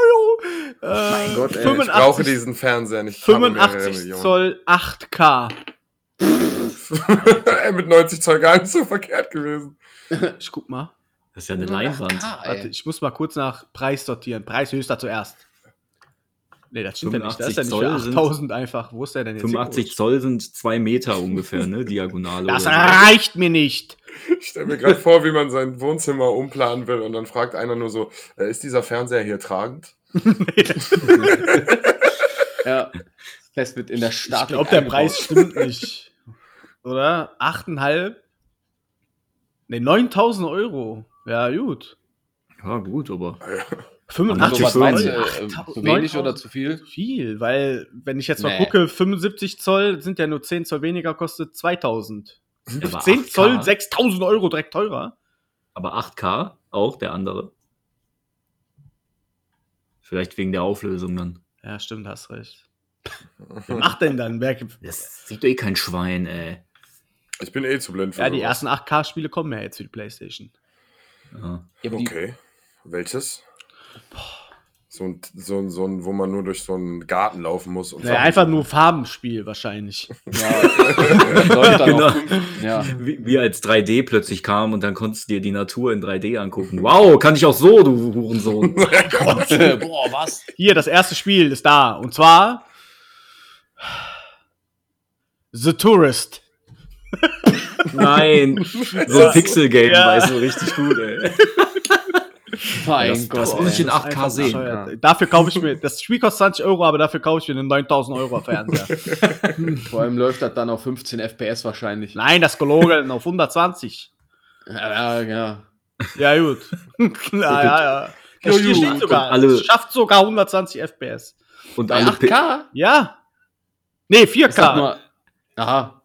Euro. Äh, Mein Gott, ey, ich 85, Ich brauche diesen Fernseher nicht. Ich habe mehrere 85 Millionen. Zoll 8K. Ey, Mit 90 Zoll gar nicht so verkehrt gewesen. Ich guck mal. Das ist ja eine Leinwand. Warte, ich muss mal kurz nach Preis sortieren. Preis höchster zuerst. Nee, das stimmt ja nicht. Das ist ja nicht 85 für Zoll sind- 8000 einfach. Wo ist der denn jetzt? 85 hingerutscht? Zoll sind zwei Meter ungefähr, ne? Diagonale. Das oder so. reicht mir nicht. Ich stelle mir gerade vor, wie man sein Wohnzimmer umplanen will und dann fragt einer nur so, äh, ist dieser Fernseher hier tragend? Ja. Fest mit in der Stadt. Ich glaube, der Preis stimmt nicht. Oder? 8,5? Ne, 9000 Euro. Ja, gut. Ja, gut, aber. 85 was meinst du? Zoll. äh, 8000, Zu wenig 9000? oder zu viel? Viel, weil, wenn ich jetzt mal Nee. gucke, 75 Zoll sind ja nur 10 Zoll weniger, kostet 2000. Ja, aber 10 8K? Zoll, 6000 Euro direkt teurer. Aber 8K auch, der andere. Vielleicht wegen der Auflösung dann. Ja, stimmt, hast recht. Wer macht denn dann? Wer, Das sieht doch eh kein Schwein, ey. Ich bin eh zu blind für ja, die sowas. ersten 8K-Spiele kommen ja jetzt für die Playstation. Ja. Okay. Welches? So ein, so, ein, so ein, wo man nur durch so einen Garten laufen muss. Und Naja, einfach nur Farbenspiel wahrscheinlich. Ja, Genau. ja. Wie, wie als 3D plötzlich kam und dann konntest du dir die Natur in 3D angucken. Wow, kann ich auch so, du Hurensohn. Boah, was? Hier, das erste Spiel ist da. Und zwar The Tourist. Nein, so ein Pixel-Game Ja. war so richtig gut, ey. Mein Das- Gott. das muss ich in ey. 8K Einfach sehen. bescheuert. Dafür kaufe ich mir, das Spiel kostet 20 Euro, aber dafür kaufe ich mir einen 9000 Euro Fernseher. Vor allem läuft das dann auf 15 FPS wahrscheinlich. Nein, das gelogen auf 120. Ja, ja, ja. Ja, gut. ja, ja, ja. Das Ja, Spiel steht sogar. Alle- es schafft sogar 120 FPS. Und Bei alle, P 8K? Ja. Nee, Ich sag 4K. nur, aha.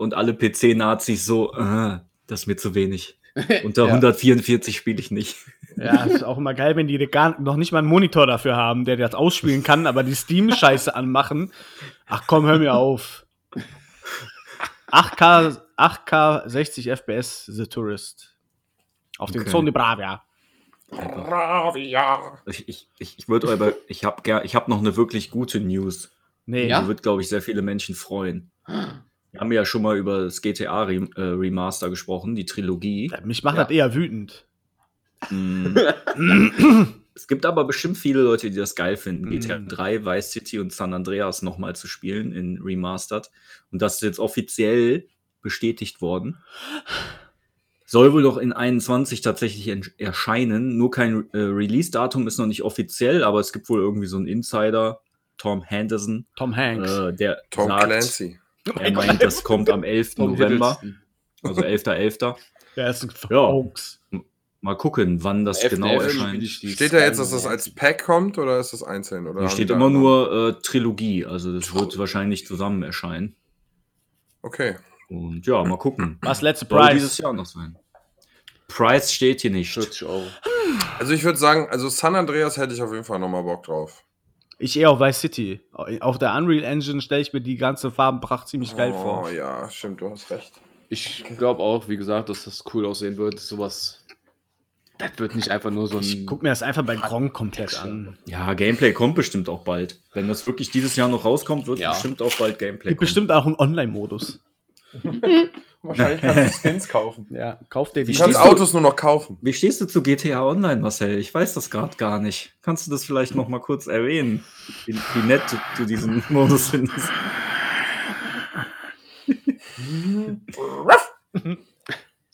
Und alle PC-Nazis so, äh, das ist mir zu wenig. Unter Ja. 144 spiele ich nicht. Ja, ist auch immer geil, wenn die gar, noch nicht mal einen Monitor dafür haben, der das ausspielen kann, aber die Steam-Scheiße anmachen. Ach komm, hör mir auf. 8K, 8K 60 FPS The Tourist. Auf Okay. Sony Bravia. Bravia. Ich, ich, ich, würde aber, ich habe hab noch eine wirklich gute News. Nee, Ja? Die wird, glaube ich, sehr viele Menschen freuen. Wir haben ja schon mal über das GTA äh, Remaster gesprochen, die Trilogie. mich macht Ja. das eher wütend. Mm. es gibt aber bestimmt viele Leute, die das geil finden, Mm. GTA 3, Vice City und San Andreas nochmal zu spielen in Remastered. Und das ist jetzt offiziell bestätigt worden. Soll wohl noch in 21 tatsächlich en- erscheinen. Nur kein äh, Release-Datum ist noch nicht offiziell, aber es gibt wohl irgendwie so einen Insider, Tom Henderson, Tom Hanks. äh, der Tom sagt, Clancy. Er meint, das kommt am 11. Tom November, also 11.11. Der ist ein Ja. Mal gucken, wann das 11. genau 11. erscheint. Steht da jetzt, dass das als Pack kommt oder ist das einzeln? Oder Hier haben steht da immer nur äh, Trilogie, also das wird wahrscheinlich zusammen erscheinen. Okay. Und ja, mal gucken. Was letzte Soll dieses Preis? Jahr noch sein. Preis steht hier nicht. 40 Euro. Also ich würde sagen, also San Andreas hätte ich auf jeden Fall nochmal Bock drauf. Ich eher auf Vice City. Auf der Unreal Engine stelle ich mir die ganze Farbenpracht ziemlich geil oh, vor. ja, stimmt, du hast recht. Ich glaube auch, wie gesagt, dass das cool aussehen wird. Sowas. Das wird nicht einfach nur so ein. Ich guck mir das einfach bei Gronk komplett an. Ja, Gameplay kommt bestimmt auch bald. Wenn das wirklich dieses Jahr noch rauskommt, wird Ja. bestimmt auch bald Gameplay Gibt kommen. bestimmt auch einen Online-Modus. Wahrscheinlich kannst du Skins kaufen. Ja, kauf dir die. Du kannst Autos nur noch kaufen. Wie stehst du zu GTA Online, Marcel? Ich weiß das gerade gar nicht. Kannst du das vielleicht noch mal kurz erwähnen? Wie, wie nett du, du diesen Modus findest.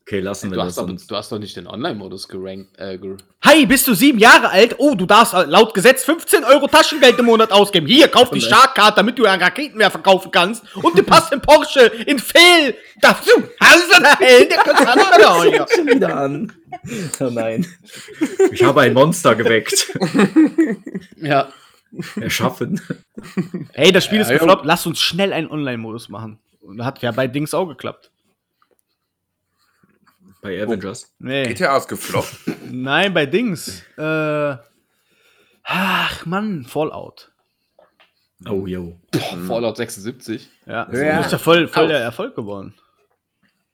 Okay, lassen wir Du das. hast, aber, du hast doch nicht den Online-Modus gerankt. Äh, ger Hi, bist du sieben Jahre alt? Oh, du darfst laut Gesetz 15 Euro Taschengeld im Monat ausgeben. Hier, kauf die Starkcard, damit du einen Raketenwerfer kaufen kannst. Und du passt in Porsche, in Fehl. Darfst du? Hast du da Held? Der hier. schon wieder an. Oh nein. Ich habe ein Monster geweckt. ja. Erschaffen. Hey, das Spiel ist Ja, jo. gefloppt. Lass uns schnell einen Online-Modus machen. Und hat ja bei Dings auch geklappt. Bei Avengers. Nee. GTA ist gefloppt. Nein, bei Dings. Äh, ach, Mann, Fallout. Oh, yo. Boah, Fallout 76. Ja, Ja. das ist ja voll, voll der Erfolg geworden.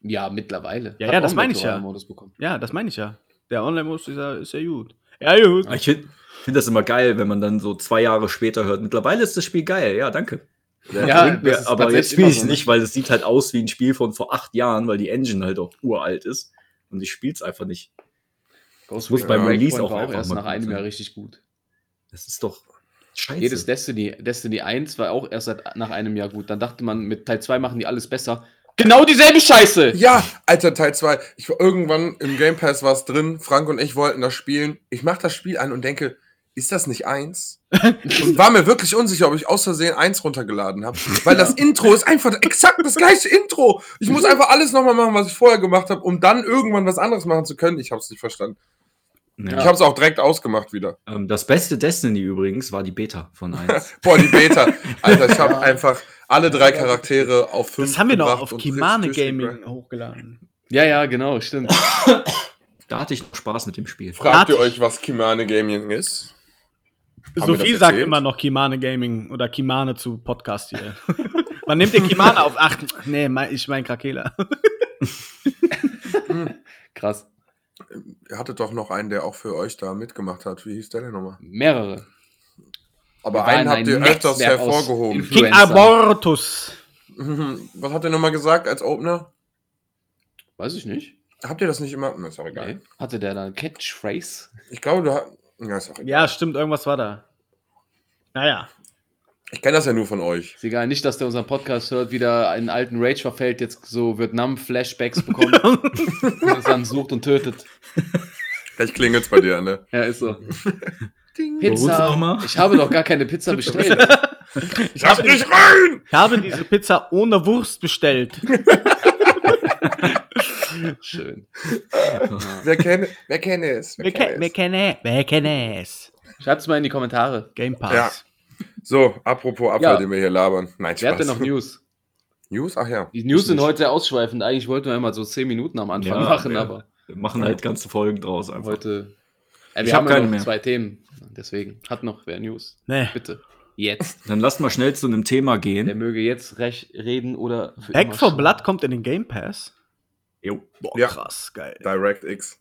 Ja, mittlerweile. Ja, Hat ja, das meine ich ja. Modus bekommen. Ja, das meine ich ja. Der Online-Modus ist ja, ist ja gut. Ja, gut. Ich finde find das immer geil, wenn man dann so zwei Jahre später hört. Mittlerweile ist das Spiel geil. Ja, danke. Ja, Bringt mir, das aber jetzt spiele ich so, ne? nicht, weil es sieht halt aus wie ein Spiel von vor acht Jahren, weil die Engine halt auch uralt ist. Und ich spiele es einfach nicht. Ghost Muss beim Release Breakpoint auch war einfach erst mal nach einem. Jahr richtig gut. Das ist doch scheiße. Jedes Destiny, Destiny 1 war auch erst seit, nach einem Jahr gut. Dann dachte man, mit Teil 2 machen die alles besser. Genau dieselbe Scheiße! Ja, Alter, Teil 2. Ich war irgendwann im Game Pass war es drin. Frank und ich wollten das spielen. Ich mach das Spiel an und denke, ist das nicht eins? und war mir wirklich unsicher, ob ich aus Versehen eins runtergeladen habe. Weil das Intro ist einfach exakt das gleiche Intro. Ich muss einfach alles nochmal machen, was ich vorher gemacht habe, um dann irgendwann was anderes machen zu können. Ich habe es nicht verstanden. Ja. Ich habe es auch direkt ausgemacht wieder. Ähm, das beste Destiny übrigens war die Beta von 1. Boah, die Beta. Alter, ich habe einfach alle drei Charaktere auf fünf Das haben wir noch auf Kimane Gaming hochgeladen. Ja, ja, genau, stimmt. da hatte ich noch Spaß mit dem Spiel. Fragt ihr euch, was Kimane Gaming ist? Sophie sagt immer noch Kimane Gaming oder Kimane zu Podcast hier. Wann nimmt ihr Kimane auf? Ach, nee, mein- ich mein Krakela. Krass. Ihr hattet doch noch einen, der auch für euch da mitgemacht hat. Wie hieß der denn nochmal? Mehrere. Aber einen habt ein ihr öfters Netzwerk hervorgehoben. King. Abortus. Was hat er nochmal gesagt als Opener? Weiß ich nicht. Habt ihr das nicht immer? Ist auch egal. Nee. Hatte der da eine Catchphrase? Ich glaube, du hast. Ja, ist auch egal. Ja, stimmt, irgendwas war da. Naja. Ich kenne das ja nur von euch. Ist egal, nicht, dass der unseren Podcast hört, wieder einen alten Rage verfällt, jetzt so Vietnam-Flashbacks bekommt und es dann sucht und tötet. Vielleicht klingelt's bei dir, ne? Ja, ist so. Ding. Pizza. Ich habe doch gar keine Pizza bestellt. Ich hab nicht rein! Ich habe diese Pizza ohne Wurst bestellt. Schön. Wer kennt, wer kennt es? Wer, ke wer kenne Wer kenne es? Schreibt's mal in die Kommentare. Game Pass. Ja. So, apropos Abfall, Ja. den wir hier labern. Nein, Wer hat denn noch News? News? Ach ja. Die News Ich sind nicht. heute sehr ausschweifend. Eigentlich wollten wir immer so 10 Minuten am Anfang Ja, machen, ja. aber Wir machen halt ganze Folgen draus einfach. heute. Äh, Ich wir hab haben ja keine noch mehr. zwei Themen. Deswegen hat noch wer News. Nee. Bitte. Jetzt. Dann lass mal schnell zu einem Thema Der gehen. möge jetzt recht reden oder. Back for. Blood kommt in den Game Pass. Jo. Boah, Ja. krass, geil. DirectX.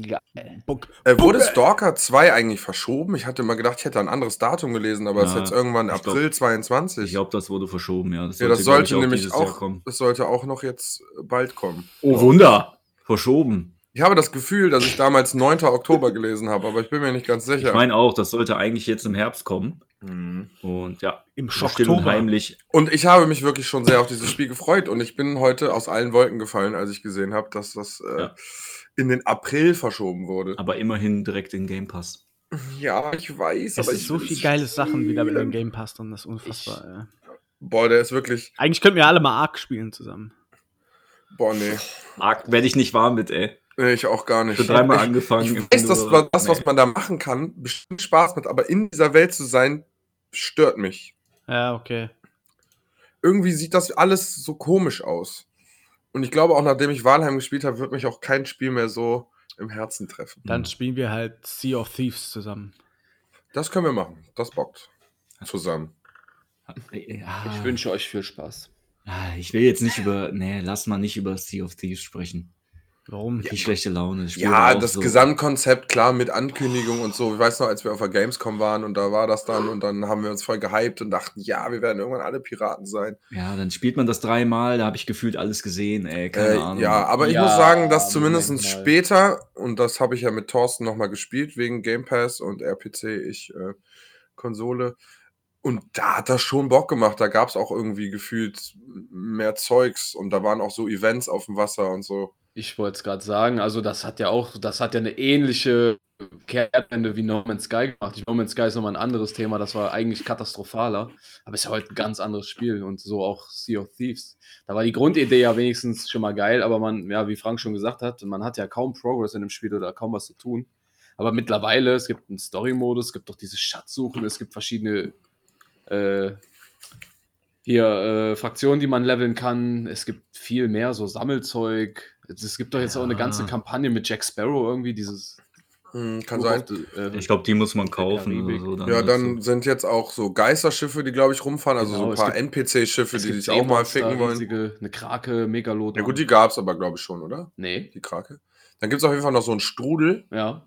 Geil. Äh, wurde. Stalker 2 eigentlich verschoben? Ich hatte mal gedacht, ich hätte ein anderes Datum gelesen, aber es ist jetzt irgendwann ich April glaub- 22. Ich glaube, das wurde verschoben, ja. Das ja, das sollte ich, nämlich auch, das sollte auch noch jetzt bald kommen. Oh, Wunder! Verschoben. Ich habe das Gefühl, dass ich damals 9. Oktober gelesen habe, aber ich bin mir nicht ganz sicher. Ich meine auch, das sollte eigentlich jetzt im Herbst kommen. Mhm. Und ja, Im Schocktober. heimlich. Und ich habe mich wirklich schon sehr auf dieses Spiel gefreut und ich bin heute aus allen Wolken gefallen, als ich gesehen habe, dass das äh, Ja. in den April verschoben wurde. Aber immerhin direkt in Game Pass. Ja, ich weiß, Es aber ist ich so viel geile Sachen wieder mit dem. Game Pass drin, das ist unfassbar. ja. Boah, der ist wirklich. Eigentlich könnten wir alle mal Ark spielen zusammen. Boah, nee. Arg werde ich nicht warm mit, ey. Nee, ich auch gar nicht. Schon dreimal ich, angefangen. Ich weiß, dass das, was nee. man da machen kann, bestimmt Spaß macht, aber in dieser Welt zu sein, stört mich. Ja, okay. Irgendwie sieht das alles so komisch aus. Und ich glaube, auch nachdem ich Walheim gespielt habe, wird mich auch kein Spiel mehr so im Herzen treffen. Dann spielen wir halt Sea of Thieves zusammen. Das können wir machen. Das bockt. Zusammen. Ja, Ich wünsche euch viel Spaß. Ah, Ich will jetzt nicht über. Nee, lass mal nicht über Sea of Thieves sprechen. Warum? Die schlechte Laune. Ja, das so- Gesamtkonzept, klar, mit Ankündigung und so. Ich weiß noch, als wir auf der Gamescom waren und da war das dann und dann haben wir uns voll gehypt und dachten, ja, wir werden irgendwann alle Piraten sein. Ja, dann spielt man das dreimal, da habe ich gefühlt alles gesehen, ey. Keine Äh, Ahnung. ja, aber ich Ja, muss sagen, dass zumindest später, und das habe ich ja mit Thorsten nochmal gespielt, wegen Game Pass und RPC, ich äh, Konsole. Und da hat das schon Bock gemacht. Da gab es auch irgendwie gefühlt mehr Zeugs und da waren auch so Events auf dem Wasser und so. Ich wollte es gerade sagen, also das hat ja auch, das hat ja eine ähnliche Kehrtwende wie No Man's Sky gemacht. No Man's Sky ist nochmal ein anderes Thema, das war eigentlich katastrophaler, aber ist ja heute ein ganz anderes Spiel und so auch Sea of Thieves. Da war die Grundidee ja wenigstens schon mal geil, aber man, ja, wie Frank schon gesagt hat, man hat ja kaum Progress in dem Spiel oder kaum was zu tun. Aber mittlerweile, es gibt einen Story-Modus, es gibt doch diese Schatzsuchen, es gibt verschiedene äh, hier äh, Fraktionen, die man leveln kann. Es gibt viel mehr so Sammelzeug. Es gibt doch jetzt auch eine ganze Ja. Kampagne mit Jack Sparrow irgendwie, dieses Hm, kann sein. Äh, Ich glaube, die muss man kaufen so. Ja, dann dazu. sind jetzt auch so Geisterschiffe, die, glaube ich, rumfahren. Also Genau, so ein paar NPC-Schiffe, die sich auch mal ficken wollen. riesige, eine Krake, Megalodon. Ja gut, die gab es aber, glaube ich, schon, oder? Nee, Die Krake. Dann gibt es auf jeden Fall noch so einen Strudel, ja.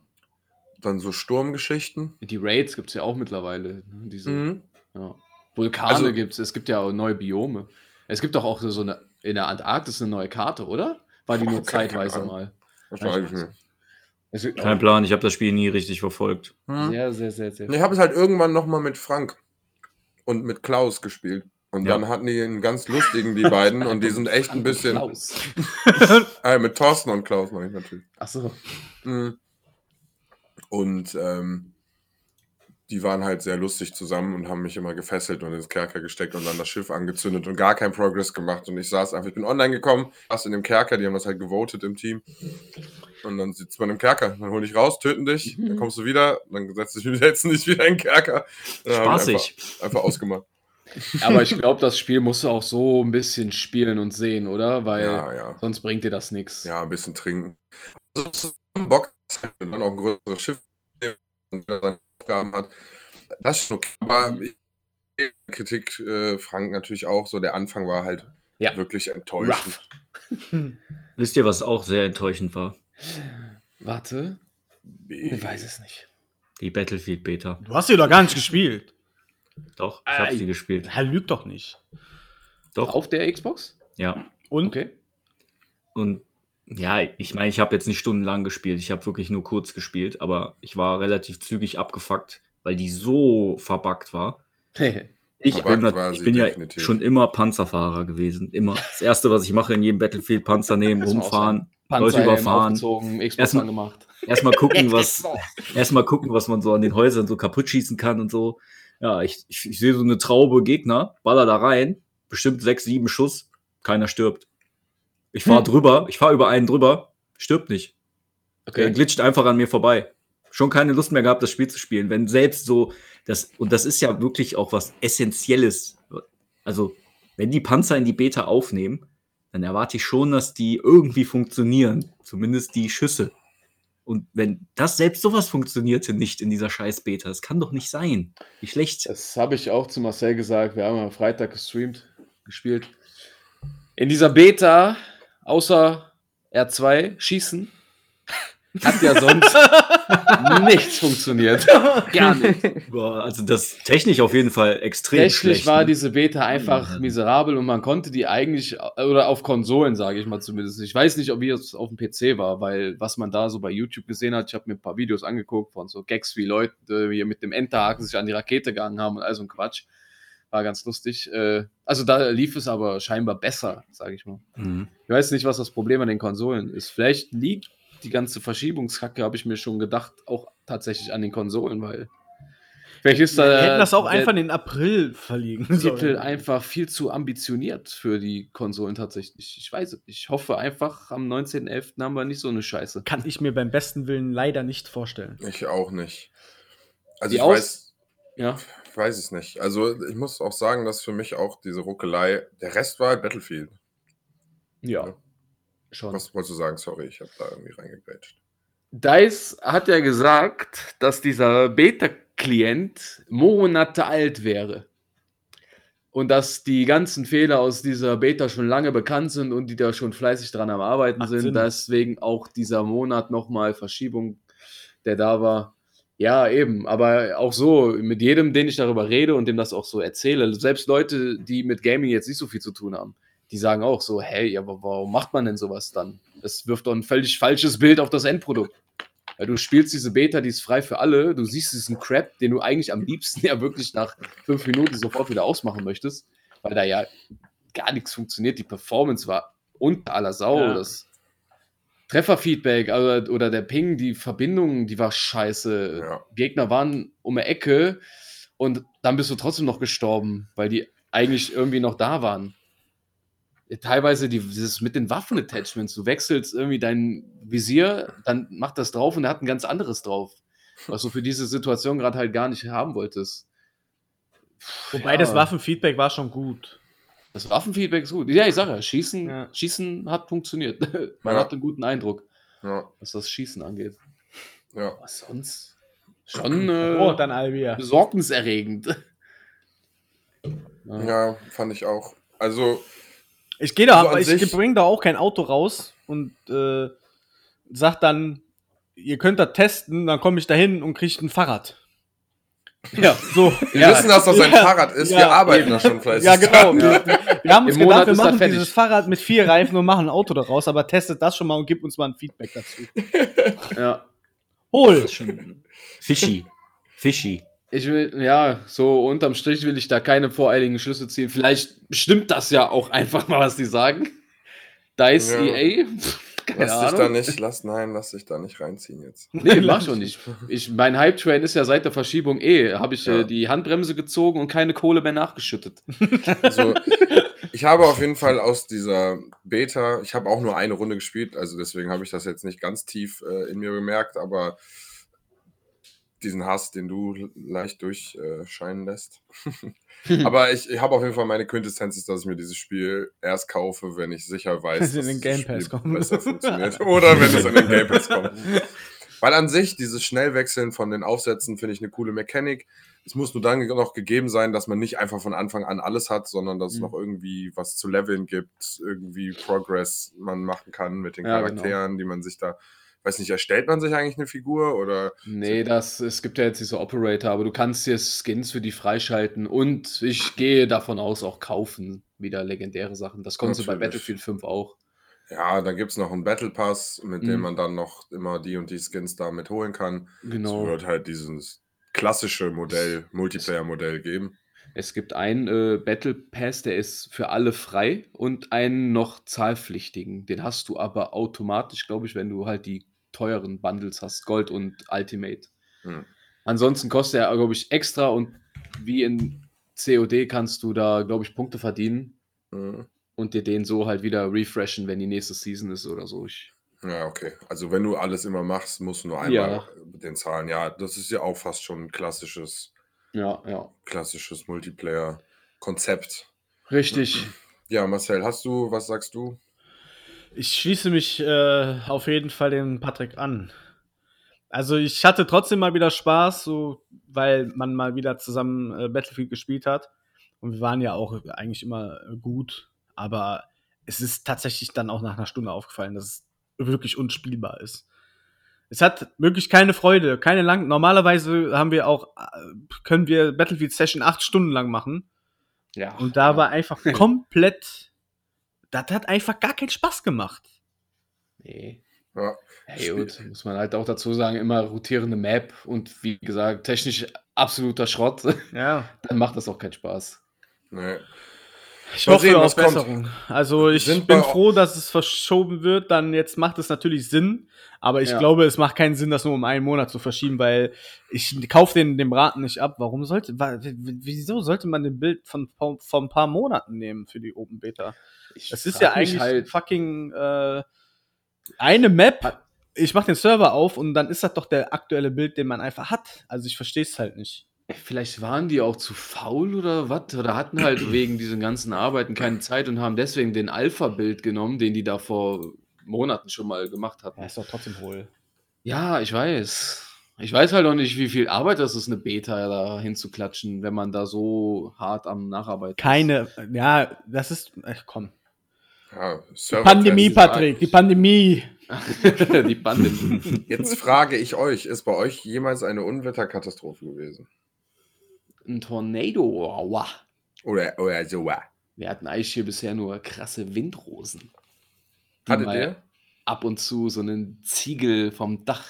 dann so Sturmgeschichten. Die Raids gibt es ja auch mittlerweile. ne, Diese, Mhm. ja. Vulkane Also- gibt es, es gibt ja auch neue Biome. Es gibt doch auch so eine, in der Antarktis eine neue Karte, oder? War die nur keine zeitweise mal? Gibt Kein Plan, ich habe das Spiel nie richtig verfolgt. Hm. Sehr, sehr, sehr, sehr. Ich habe es halt irgendwann nochmal mit Frank und mit Klaus gespielt. Und Ja. dann hatten die einen ganz lustigen, die beiden, und die sind echt ein bisschen. Klaus. Äh, mit Thorsten und Klaus meine ich natürlich. Achso. Mhm. Und ähm, die waren halt sehr lustig zusammen und haben mich immer gefesselt und ins Kerker gesteckt und dann das Schiff angezündet und gar keinen Progress gemacht. Und ich saß einfach, ich bin online gekommen, saß in dem Kerker, die haben das halt gewotet im Team. Und dann sitzt man im Kerker, dann holen dich raus, töten dich, dann kommst du wieder, dann setzt dich setzen dich wieder in den Kerker. Dann wir Spaßig. Einfach, einfach ausgemacht. Aber ich glaube, das Spiel musst du auch so ein bisschen spielen und sehen, oder? Weil Ja, ja. sonst bringt dir das nichts. Ja, ein bisschen trinken. Also, zusammen Bock, und dann auch ein größeres Schiff und Aufgaben hat. Das ist schon okay. Aber ich- Kritik, äh, Frank natürlich auch, so der Anfang war halt Ja. wirklich enttäuschend. Wisst ihr, was auch sehr enttäuschend war? Warte, ich weiß es nicht. Die Battlefield Beta. Du hast sie doch gar nicht gespielt. Doch, ich habe Ei. sie gespielt. Herr lügt doch nicht. Doch, Auf der Xbox? ja. Und? Okay. Und ja, ich meine, ich habe jetzt nicht stundenlang gespielt. Ich habe wirklich nur kurz gespielt, aber ich war relativ zügig abgefuckt, weil die so verbuggt war. Ich Verbuggt bin, war ich bin ja schon immer Panzerfahrer gewesen. Immer. Das erste, was ich mache in jedem Battlefield, Panzer nehmen, rumfahren, Leute überfahren. Erstmal-. Erstmal gucken, was, erstmal gucken, was man so an den Häusern so kaputt schießen kann und so. Ja, ich, ich, ich sehe so eine Traube Gegner, baller da rein, bestimmt sechs, sieben Schuss, keiner stirbt. Ich fahre Hm. drüber, ich fahre über einen drüber, stirbt nicht. Der Okay. glitscht einfach an mir vorbei. Schon keine Lust mehr gehabt, das Spiel zu spielen. Wenn selbst so, das, und das ist ja wirklich auch was Essentielles. Also, wenn die Panzer in die Beta aufnehmen, dann erwarte ich schon, dass die irgendwie funktionieren. Zumindest die Schüsse. Und wenn das selbst sowas funktionierte nicht in dieser scheiß Beta, das kann doch nicht sein. Wie schlecht. Das habe ich auch zu Marcel gesagt. Wir haben am Freitag gestreamt, gespielt. In dieser Beta, außer R2, schießen, hat ja sonst nichts funktioniert. Gar nicht. Boah, Also das technisch auf jeden Fall extrem Technisch schlecht. war ne? diese Beta einfach Ja. miserabel und man konnte die eigentlich, oder auf Konsolen, sage ich mal zumindest. Ich weiß nicht, ob es auf dem PC war, weil was man da so bei YouTube gesehen hat, ich habe mir ein paar Videos angeguckt von so Gags, wie Leute hier mit dem Enterhaken sich an die Rakete gegangen haben und all so ein Quatsch. War ganz lustig. Äh, Also da lief es aber scheinbar besser, sage ich mal. Mhm. Ich weiß nicht, was das Problem an den Konsolen ist. Vielleicht liegt die ganze Verschiebungskacke, habe ich mir schon gedacht, auch tatsächlich an den Konsolen, weil vielleicht ist da Wir hätten das auch einfach in den April verlegen Titel sollen. einfach viel zu ambitioniert für die Konsolen tatsächlich. Ich weiß es. Ich hoffe einfach, am 19.11. haben wir nicht so eine Scheiße. Kann ich mir beim besten Willen leider nicht vorstellen. Ich auch nicht. Also Die ich Aus- weiß, Ja. Ich weiß es nicht. Also ich muss auch sagen, dass für mich auch diese Ruckelei, der Rest war halt Battlefield. Ja. Schon. Was wolltest du sagen? Sorry, ich habe da irgendwie reingegrätscht. DICE hat ja gesagt, dass dieser Beta-Klient Monate alt wäre. Und dass die ganzen Fehler aus dieser Beta schon lange bekannt sind und die da schon fleißig dran am Arbeiten Macht sind. Sinn. Deswegen auch dieser Monat nochmal Verschiebung, der da war. Ja, eben. Aber auch so, mit jedem, den ich darüber rede und dem das auch so erzähle, selbst Leute, die mit Gaming jetzt nicht so viel zu tun haben, die sagen auch so, hey, ja, aber warum macht man denn sowas dann? Es wirft doch ein völlig falsches Bild auf das Endprodukt. Weil du spielst diese Beta, die ist frei für alle. Du siehst diesen Crap, den du eigentlich am liebsten ja wirklich nach fünf Minuten sofort wieder ausmachen möchtest, weil da ja gar nichts funktioniert. Die Performance war unter aller Sau. Ja. Das Trefferfeedback also, oder der Ping, die Verbindung, die war scheiße. Ja. Gegner waren um die Ecke und dann bist du trotzdem noch gestorben, weil die eigentlich irgendwie noch da waren. Teilweise die, dieses mit den Waffen-Attachments, du wechselst irgendwie dein Visier, dann macht das drauf und er hat ein ganz anderes drauf, was du für diese Situation gerade halt gar nicht haben wolltest. Wobei Ja. das Waffenfeedback war schon gut. Das Waffenfeedback ist gut. Ja, ich sage ja, Schießen, Ja. Schießen hat funktioniert. Man Ja. hat einen guten Eindruck, Ja, was das Schießen angeht. ja. Was sonst? Schon äh, Oh, dann Albia. besorgniserregend. Ja. ja, fand ich auch. Also, Ich gehe da, So aber ich sich- bringe da auch kein Auto raus und äh, sag dann, ihr könnt das testen, dann komme ich dahin und kriege ein Fahrrad. Ja. So. wir Ja. wissen, dass das ein Ja. Fahrrad ist. Ja. wir arbeiten da schon fleißig. Ja, genau. dran. Wir, wir haben uns Im gedacht, Monat wir ist das machen dieses Fahrrad mit vier Reifen und machen ein Auto daraus, aber testet das schon mal und gib uns mal ein Feedback dazu. ja. Hol! Fishy. Fishy. Ich will, ja, so unterm Strich will ich da keine voreiligen Schlüsse ziehen. Vielleicht stimmt das ja auch einfach mal, was die sagen. DICE Ja. EA? Keine Lass dich da Ahnung. nicht, lass, nein, lass dich da nicht reinziehen jetzt. Nee, mach schon nicht. Ich, mein Hype-Train ist ja seit der Verschiebung eh. Habe ich Ja. äh, die Handbremse gezogen und keine Kohle mehr nachgeschüttet. Also, ich habe auf jeden Fall aus dieser Beta, ich habe auch nur eine Runde gespielt, also deswegen habe ich das jetzt nicht ganz tief äh, in mir bemerkt, aber diesen Hass, den du leicht durchscheinen lässt. aber ich, ich habe auf jeden Fall meine Quintessenz ist, dass ich mir dieses Spiel erst kaufe, wenn ich sicher weiß, Dass es in den Game Pass kommt. besser funktioniert. Oder wenn es in den Game Pass kommt. Weil an sich, dieses Schnellwechseln von den Aufsätzen finde ich eine coole Mechanik. Es muss nur dann noch gegeben sein, dass man nicht einfach von Anfang an alles hat, sondern dass es Mhm. noch irgendwie was zu leveln gibt, irgendwie Progress man machen kann mit den Ja, genau. Charakteren, die man sich da, weiß nicht, erstellt man sich eigentlich eine Figur oder Nee, das, es gibt ja jetzt diese Operator, aber du kannst dir Skins für die freischalten und ich gehe davon aus, auch kaufen. Wieder legendäre Sachen. Das konntest du bei Natürlich. Battlefield 5 auch. ja, dann gibt es noch einen Battle Pass, mit dem Mhm. man dann noch immer die und die Skins damit holen kann. Es Genau. wird halt dieses klassische Modell, Multiplayer-Modell geben. Es gibt einen äh, Battle Pass, der ist für alle frei und einen noch zahlpflichtigen. Den hast du aber automatisch, glaube ich, wenn du halt die teuren Bundles hast, Gold und Ultimate. Hm. Ansonsten kostet er, glaube ich, extra und wie in COD kannst du da, glaube ich, Punkte verdienen Mhm. und dir den so halt wieder refreshen, wenn die nächste Season ist oder so. Ich, Ja, okay. Also wenn du alles immer machst, musst du nur einmal Ja. den zahlen. Ja, das ist ja auch fast schon ein klassisches, ja, ja. klassisches Multiplayer-Konzept. Richtig. Ja, Marcel, hast du, was sagst du? Ich schließe mich äh, auf jeden Fall dem Patrick an. Also ich hatte trotzdem mal wieder Spaß, so weil man mal wieder zusammen äh, Battlefield gespielt hat. Und wir waren ja auch eigentlich immer gut, aber es ist tatsächlich dann auch nach einer Stunde aufgefallen, dass es wirklich unspielbar ist. Es hat wirklich keine Freude, keine lang. Normalerweise haben wir auch, äh, können wir Battlefield Session acht Stunden lang machen. Ja. Und da war einfach komplett, das hat einfach gar keinen Spaß gemacht. Nee. Ja, Hey, gut, muss man halt auch dazu sagen, immer rotierende Map und wie gesagt, technisch absoluter Schrott, Ja. dann macht das auch keinen Spaß. nee. Ich hoffe sehen, auf was kommt. Besserung. Also ich Sind bin froh, dass es verschoben wird. Dann jetzt macht es natürlich Sinn, aber ich Ja. glaube, es macht keinen Sinn, das nur um einen Monat zu verschieben, weil ich kaufe den dem Braten nicht ab. Warum sollte, wieso sollte man den Bild von vor, vor ein paar Monaten nehmen für die Open Beta? Ich Das ist ja eigentlich halt, fucking äh, eine Map. Ich mache den Server auf und dann ist das doch der aktuelle Bild, den man einfach hat. Also ich verstehe es halt nicht. Vielleicht waren die auch zu faul oder was? Oder hatten halt wegen diesen ganzen Arbeiten keine Zeit und haben deswegen den Alpha-Bild genommen, den die da vor Monaten schon mal gemacht hatten. Ja, ist doch trotzdem wohl. Ja, ich weiß. Ich weiß halt auch nicht, wie viel Arbeit das ist, eine Beta da hinzuklatschen, wenn man da so hart am Nacharbeiten Keine, ja, das ist, ach, komm. Ja, Pandemie, ist Patrick, die Pandemie. ist. die Bande. Jetzt frage ich euch, ist bei euch jemals eine Unwetterkatastrophe gewesen? Ein Tornado. Aua. Oder, oder so? äh, Wir hatten eigentlich hier bisher nur krasse Windrosen. mal ihr? Ab und zu so einen Ziegel vom Dach.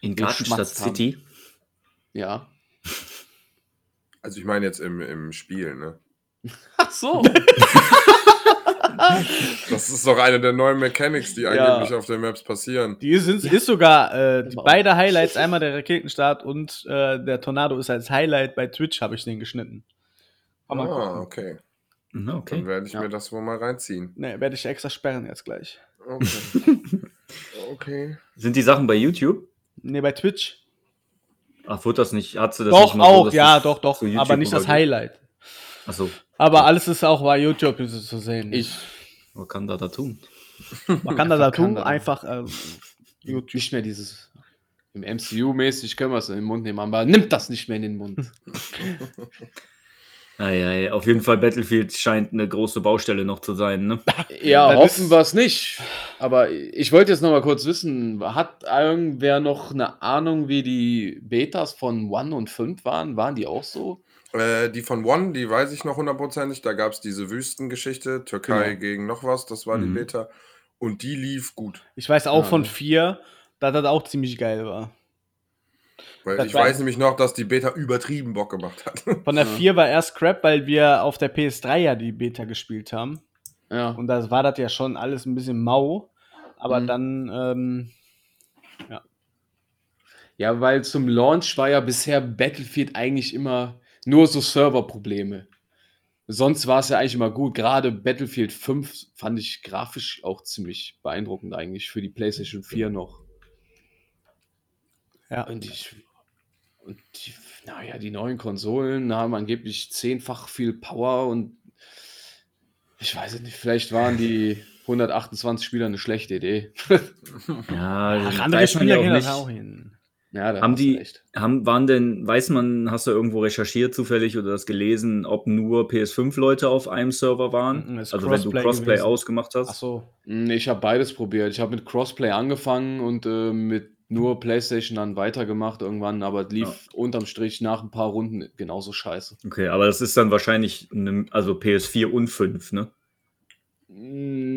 In Gartenstadt. City. Ja. Also ich meine jetzt im, im Spiel, ne? Ach so. Das ist doch eine der neuen Mechanics, die Ja. angeblich auf den Maps passieren. Die sind, ist sogar äh, die beide Highlights, einmal der Raketenstart und äh, der Tornado ist als Highlight bei Twitch, habe ich den geschnitten. Ah, gucken. okay. Dann okay. werde ich Ja. mir das wohl mal reinziehen. Ne, werde ich extra sperren jetzt gleich. Okay. okay. Sind die Sachen bei YouTube? Ne, bei Twitch. Ach, wurde das nicht? Hat sie das doch, nicht mal so, auch, dass ja, doch, doch. Aber nicht das? Highlight. Achso, Aber alles ist auch bei YouTube zu sehen. Ich was kann da da tun? Man kann da da tun, einfach äh, YouTube nicht mehr dieses im MCU-mäßig können wir es in den Mund nehmen, aber nimmt das nicht mehr in den Mund. Ei, ei, auf jeden Fall Battlefield scheint eine große Baustelle noch zu sein, ne? Ja, Das hoffen wir es nicht. Aber ich wollte jetzt noch mal kurz wissen, hat irgendwer noch eine Ahnung, wie die Betas von One und 5 waren? Waren die auch so? Äh, die von One, die weiß ich noch hundertprozentig. Da gab es diese Wüstengeschichte, Türkei Genau. gegen noch was, das war die Mhm. Beta. Und die lief gut. Ich weiß auch Ja, von vier, dass das auch ziemlich geil war. Weil Das ich weiß nämlich noch, dass die Beta übertrieben Bock gemacht hat. Von der Ja. 4 war erst Crap, weil wir auf der PS3 ja die Beta gespielt haben. Ja. Und da war das ja schon alles ein bisschen mau. Aber Mhm. dann, ähm, Ja, weil zum Launch war ja bisher Battlefield eigentlich immer nur so Serverprobleme. Sonst war es ja eigentlich immer gut. Gerade Battlefield 5 fand ich grafisch auch ziemlich beeindruckend eigentlich für die PlayStation 4 noch. ja. Und ich, und die, naja, die neuen Konsolen haben angeblich zehnfach viel Power und ich weiß es nicht, vielleicht waren die 128 Spieler eine schlechte Idee. Ja, andere man Spieler gehen auch das nicht. auch hin. Ja, da Haben die, recht. haben, waren denn, weiß man, hast du irgendwo recherchiert zufällig oder das gelesen, ob nur PS5-Leute auf einem Server waren? Ist Also wenn du Crossplay gewesen. ausgemacht hast? Ach so. Hm, Ich habe beides probiert. Ich habe mit Crossplay angefangen und äh, mit nur PlayStation dann weitergemacht irgendwann, aber lief unterm Strich nach ein paar Runden genauso scheiße. Okay, aber das ist dann wahrscheinlich, eine, also PS4 und 5, ne?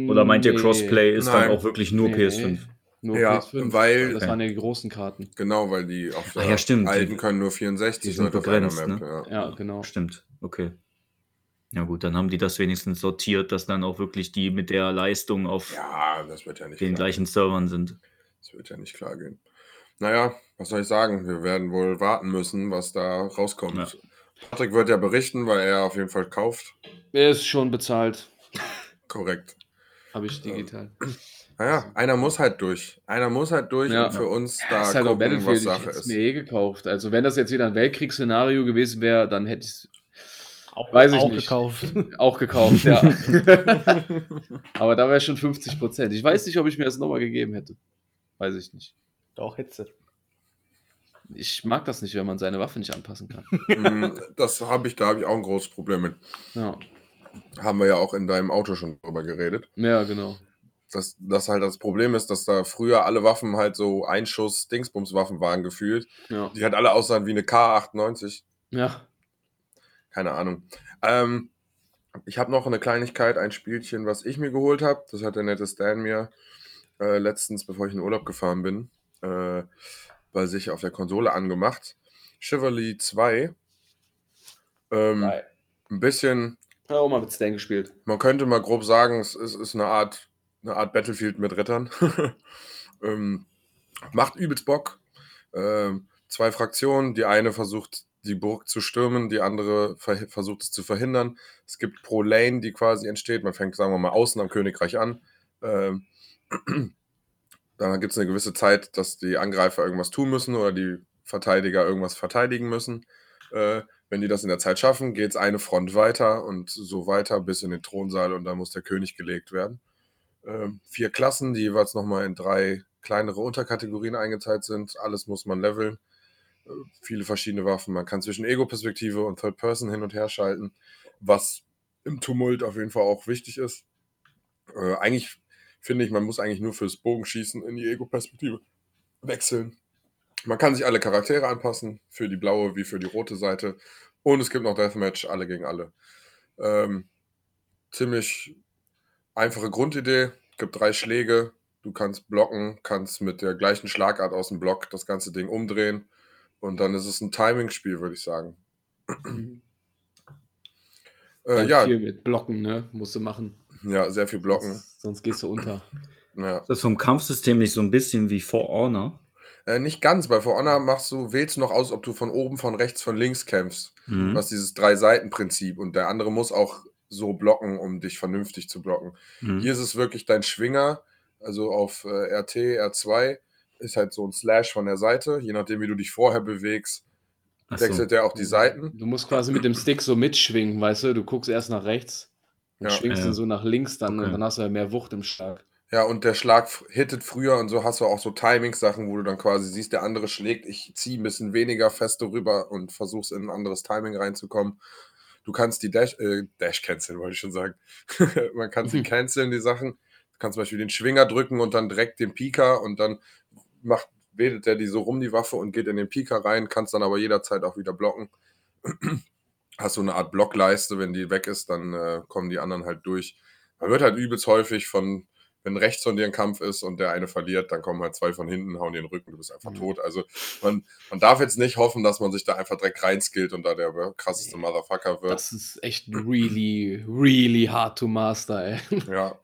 Oder meint ihr Nee, Crossplay ist Nein. dann auch wirklich nur Nee. PS5? Nur Ja, PS5, weil- das waren ja die großen Karten. genau, weil die auf Ah, der ja, stimmt. alten können nur die 64 sind Leute auf einer begrenzt, Map. ne? Ja. Ja, genau. Stimmt, okay. Ja gut, dann haben die das wenigstens sortiert, dass dann auch wirklich die mit der Leistung auf ja, das wird ja nicht den gleichen Servern sind. Das wird ja nicht klar gehen. Naja, was soll ich sagen? Wir werden wohl warten müssen, was da rauskommt. Ja. Patrick wird ja berichten, weil er auf jeden Fall kauft. Er ist schon bezahlt. Korrekt. Habe ich digital. Naja, einer muss halt durch. Einer muss halt durch Ja. und für uns Das da ist halt auch gucken, was Battlefield, ich Sache es ist. mir eh gekauft. Also wenn das jetzt wieder ein Weltkriegsszenario gewesen wäre, dann hätte ich es Auch, Weiß ich auch nicht. gekauft. auch gekauft, ja. Aber da wäre schon 50 Prozent. Ich weiß nicht, ob ich mir das nochmal gegeben hätte. Weiß ich nicht. Doch, Hitze. Ich mag das nicht, wenn man seine Waffe nicht anpassen kann. Mm, das habe ich, da habe ich auch ein großes Problem mit. Ja, Haben wir ja auch in deinem Auto schon drüber geredet. ja genau. Dass das halt das Problem ist, dass da früher alle Waffen halt so Einschuss-Dingsbums-Waffen waren gefühlt. Ja, Die halt alle aussahen wie eine K98. ja. Keine Ahnung. Ähm, ich habe noch eine Kleinigkeit, ein Spielchen, was ich mir geholt habe. Das hat der nette Stan mir äh, letztens, bevor ich in Urlaub gefahren bin, äh, bei sich auf der Konsole angemacht. Chivalry 2. Ähm, ein bisschen, habe auch mal mit Stan gespielt. man könnte mal grob sagen, es ist, ist eine, Art, eine Art Battlefield mit Rittern. ähm, macht übelst Bock. Ähm, zwei Fraktionen, die eine versucht, die Burg zu stürmen, die andere ver versucht es zu verhindern. Es gibt pro Lane, die quasi entsteht. Man fängt, sagen wir mal, außen am Königreich an. Ähm, dann gibt es eine gewisse Zeit, dass die Angreifer irgendwas tun müssen oder die Verteidiger irgendwas verteidigen müssen. Äh, wenn die das in der Zeit schaffen, geht es eine Front weiter und so weiter bis in den Thronsaal und dann muss der König gelegt werden. Ähm, vier Klassen, die jeweils nochmal in drei kleinere Unterkategorien eingeteilt sind. Alles muss man leveln. Äh, viele verschiedene Waffen. Man kann zwischen Ego-Perspektive und Third Person hin und her schalten, was im Tumult auf jeden Fall auch wichtig ist. Äh, eigentlich finde ich, man muss eigentlich nur fürs Bogenschießen in die Ego-Perspektive wechseln. Man kann sich alle Charaktere anpassen, für die blaue wie für die rote Seite. Und es gibt noch Deathmatch, alle gegen alle. Ähm, ziemlich einfache Grundidee. Es gibt drei Schläge. Du kannst blocken, kannst mit der gleichen Schlagart aus dem Block das ganze Ding umdrehen. Und dann ist es ein Timing-Spiel, würde ich sagen. Äh, Dann ja, Viel mit Blocken, ne? Musst du machen. Ja, sehr viel blocken. Sonst, sonst gehst du unter. Ja. Das vom Kampfsystem nicht so ein bisschen wie For Honor. Äh, nicht ganz. Bei For Honor machst du, wählst du noch aus, ob du von oben, von rechts, von links kämpfst. Mhm. Du hast dieses Drei-Seiten-Prinzip und der andere muss auch so blocken, um dich vernünftig zu blocken. Mhm. Hier ist es wirklich dein Schwinger, also auf äh, RT, R2 ist halt so ein Slash von der Seite. Je nachdem, wie du dich vorher bewegst, Ach so. wechselt der auch die Seiten. Du musst quasi mit dem Stick so mitschwingen, weißt du? Du guckst erst nach rechts und Ja. schwingst Ja. ihn so nach links dann Okay. dann hast du ja mehr Wucht im Schlag. Ja, und der Schlag hittet früher und so hast du auch so Timing-Sachen, wo du dann quasi siehst, der andere schlägt, ich ziehe ein bisschen weniger fest rüber und versuchst in ein anderes Timing reinzukommen. Du kannst die Dash, äh, Dash canceln, wollte ich schon sagen. Man kann sie Mhm. canceln, die Sachen. Du kannst zum Beispiel den Schwinger drücken und dann direkt den Pika und dann macht, wedelt der die so rum, die Waffe, und geht in den Pika rein, kannst dann aber jederzeit auch wieder blocken. Hast so eine Art Blockleiste, wenn die weg ist, dann äh, kommen die anderen halt durch. Man wird halt übelst häufig von, wenn rechts von dir ein Kampf ist und der eine verliert, dann kommen halt zwei von hinten, hauen dir den Rücken, du bist einfach Mhm. tot. Also man, man darf jetzt nicht hoffen, dass man sich da einfach direkt reinskillt und da der krasseste Motherfucker wird. Das ist echt really, really hard to master, ey. ja,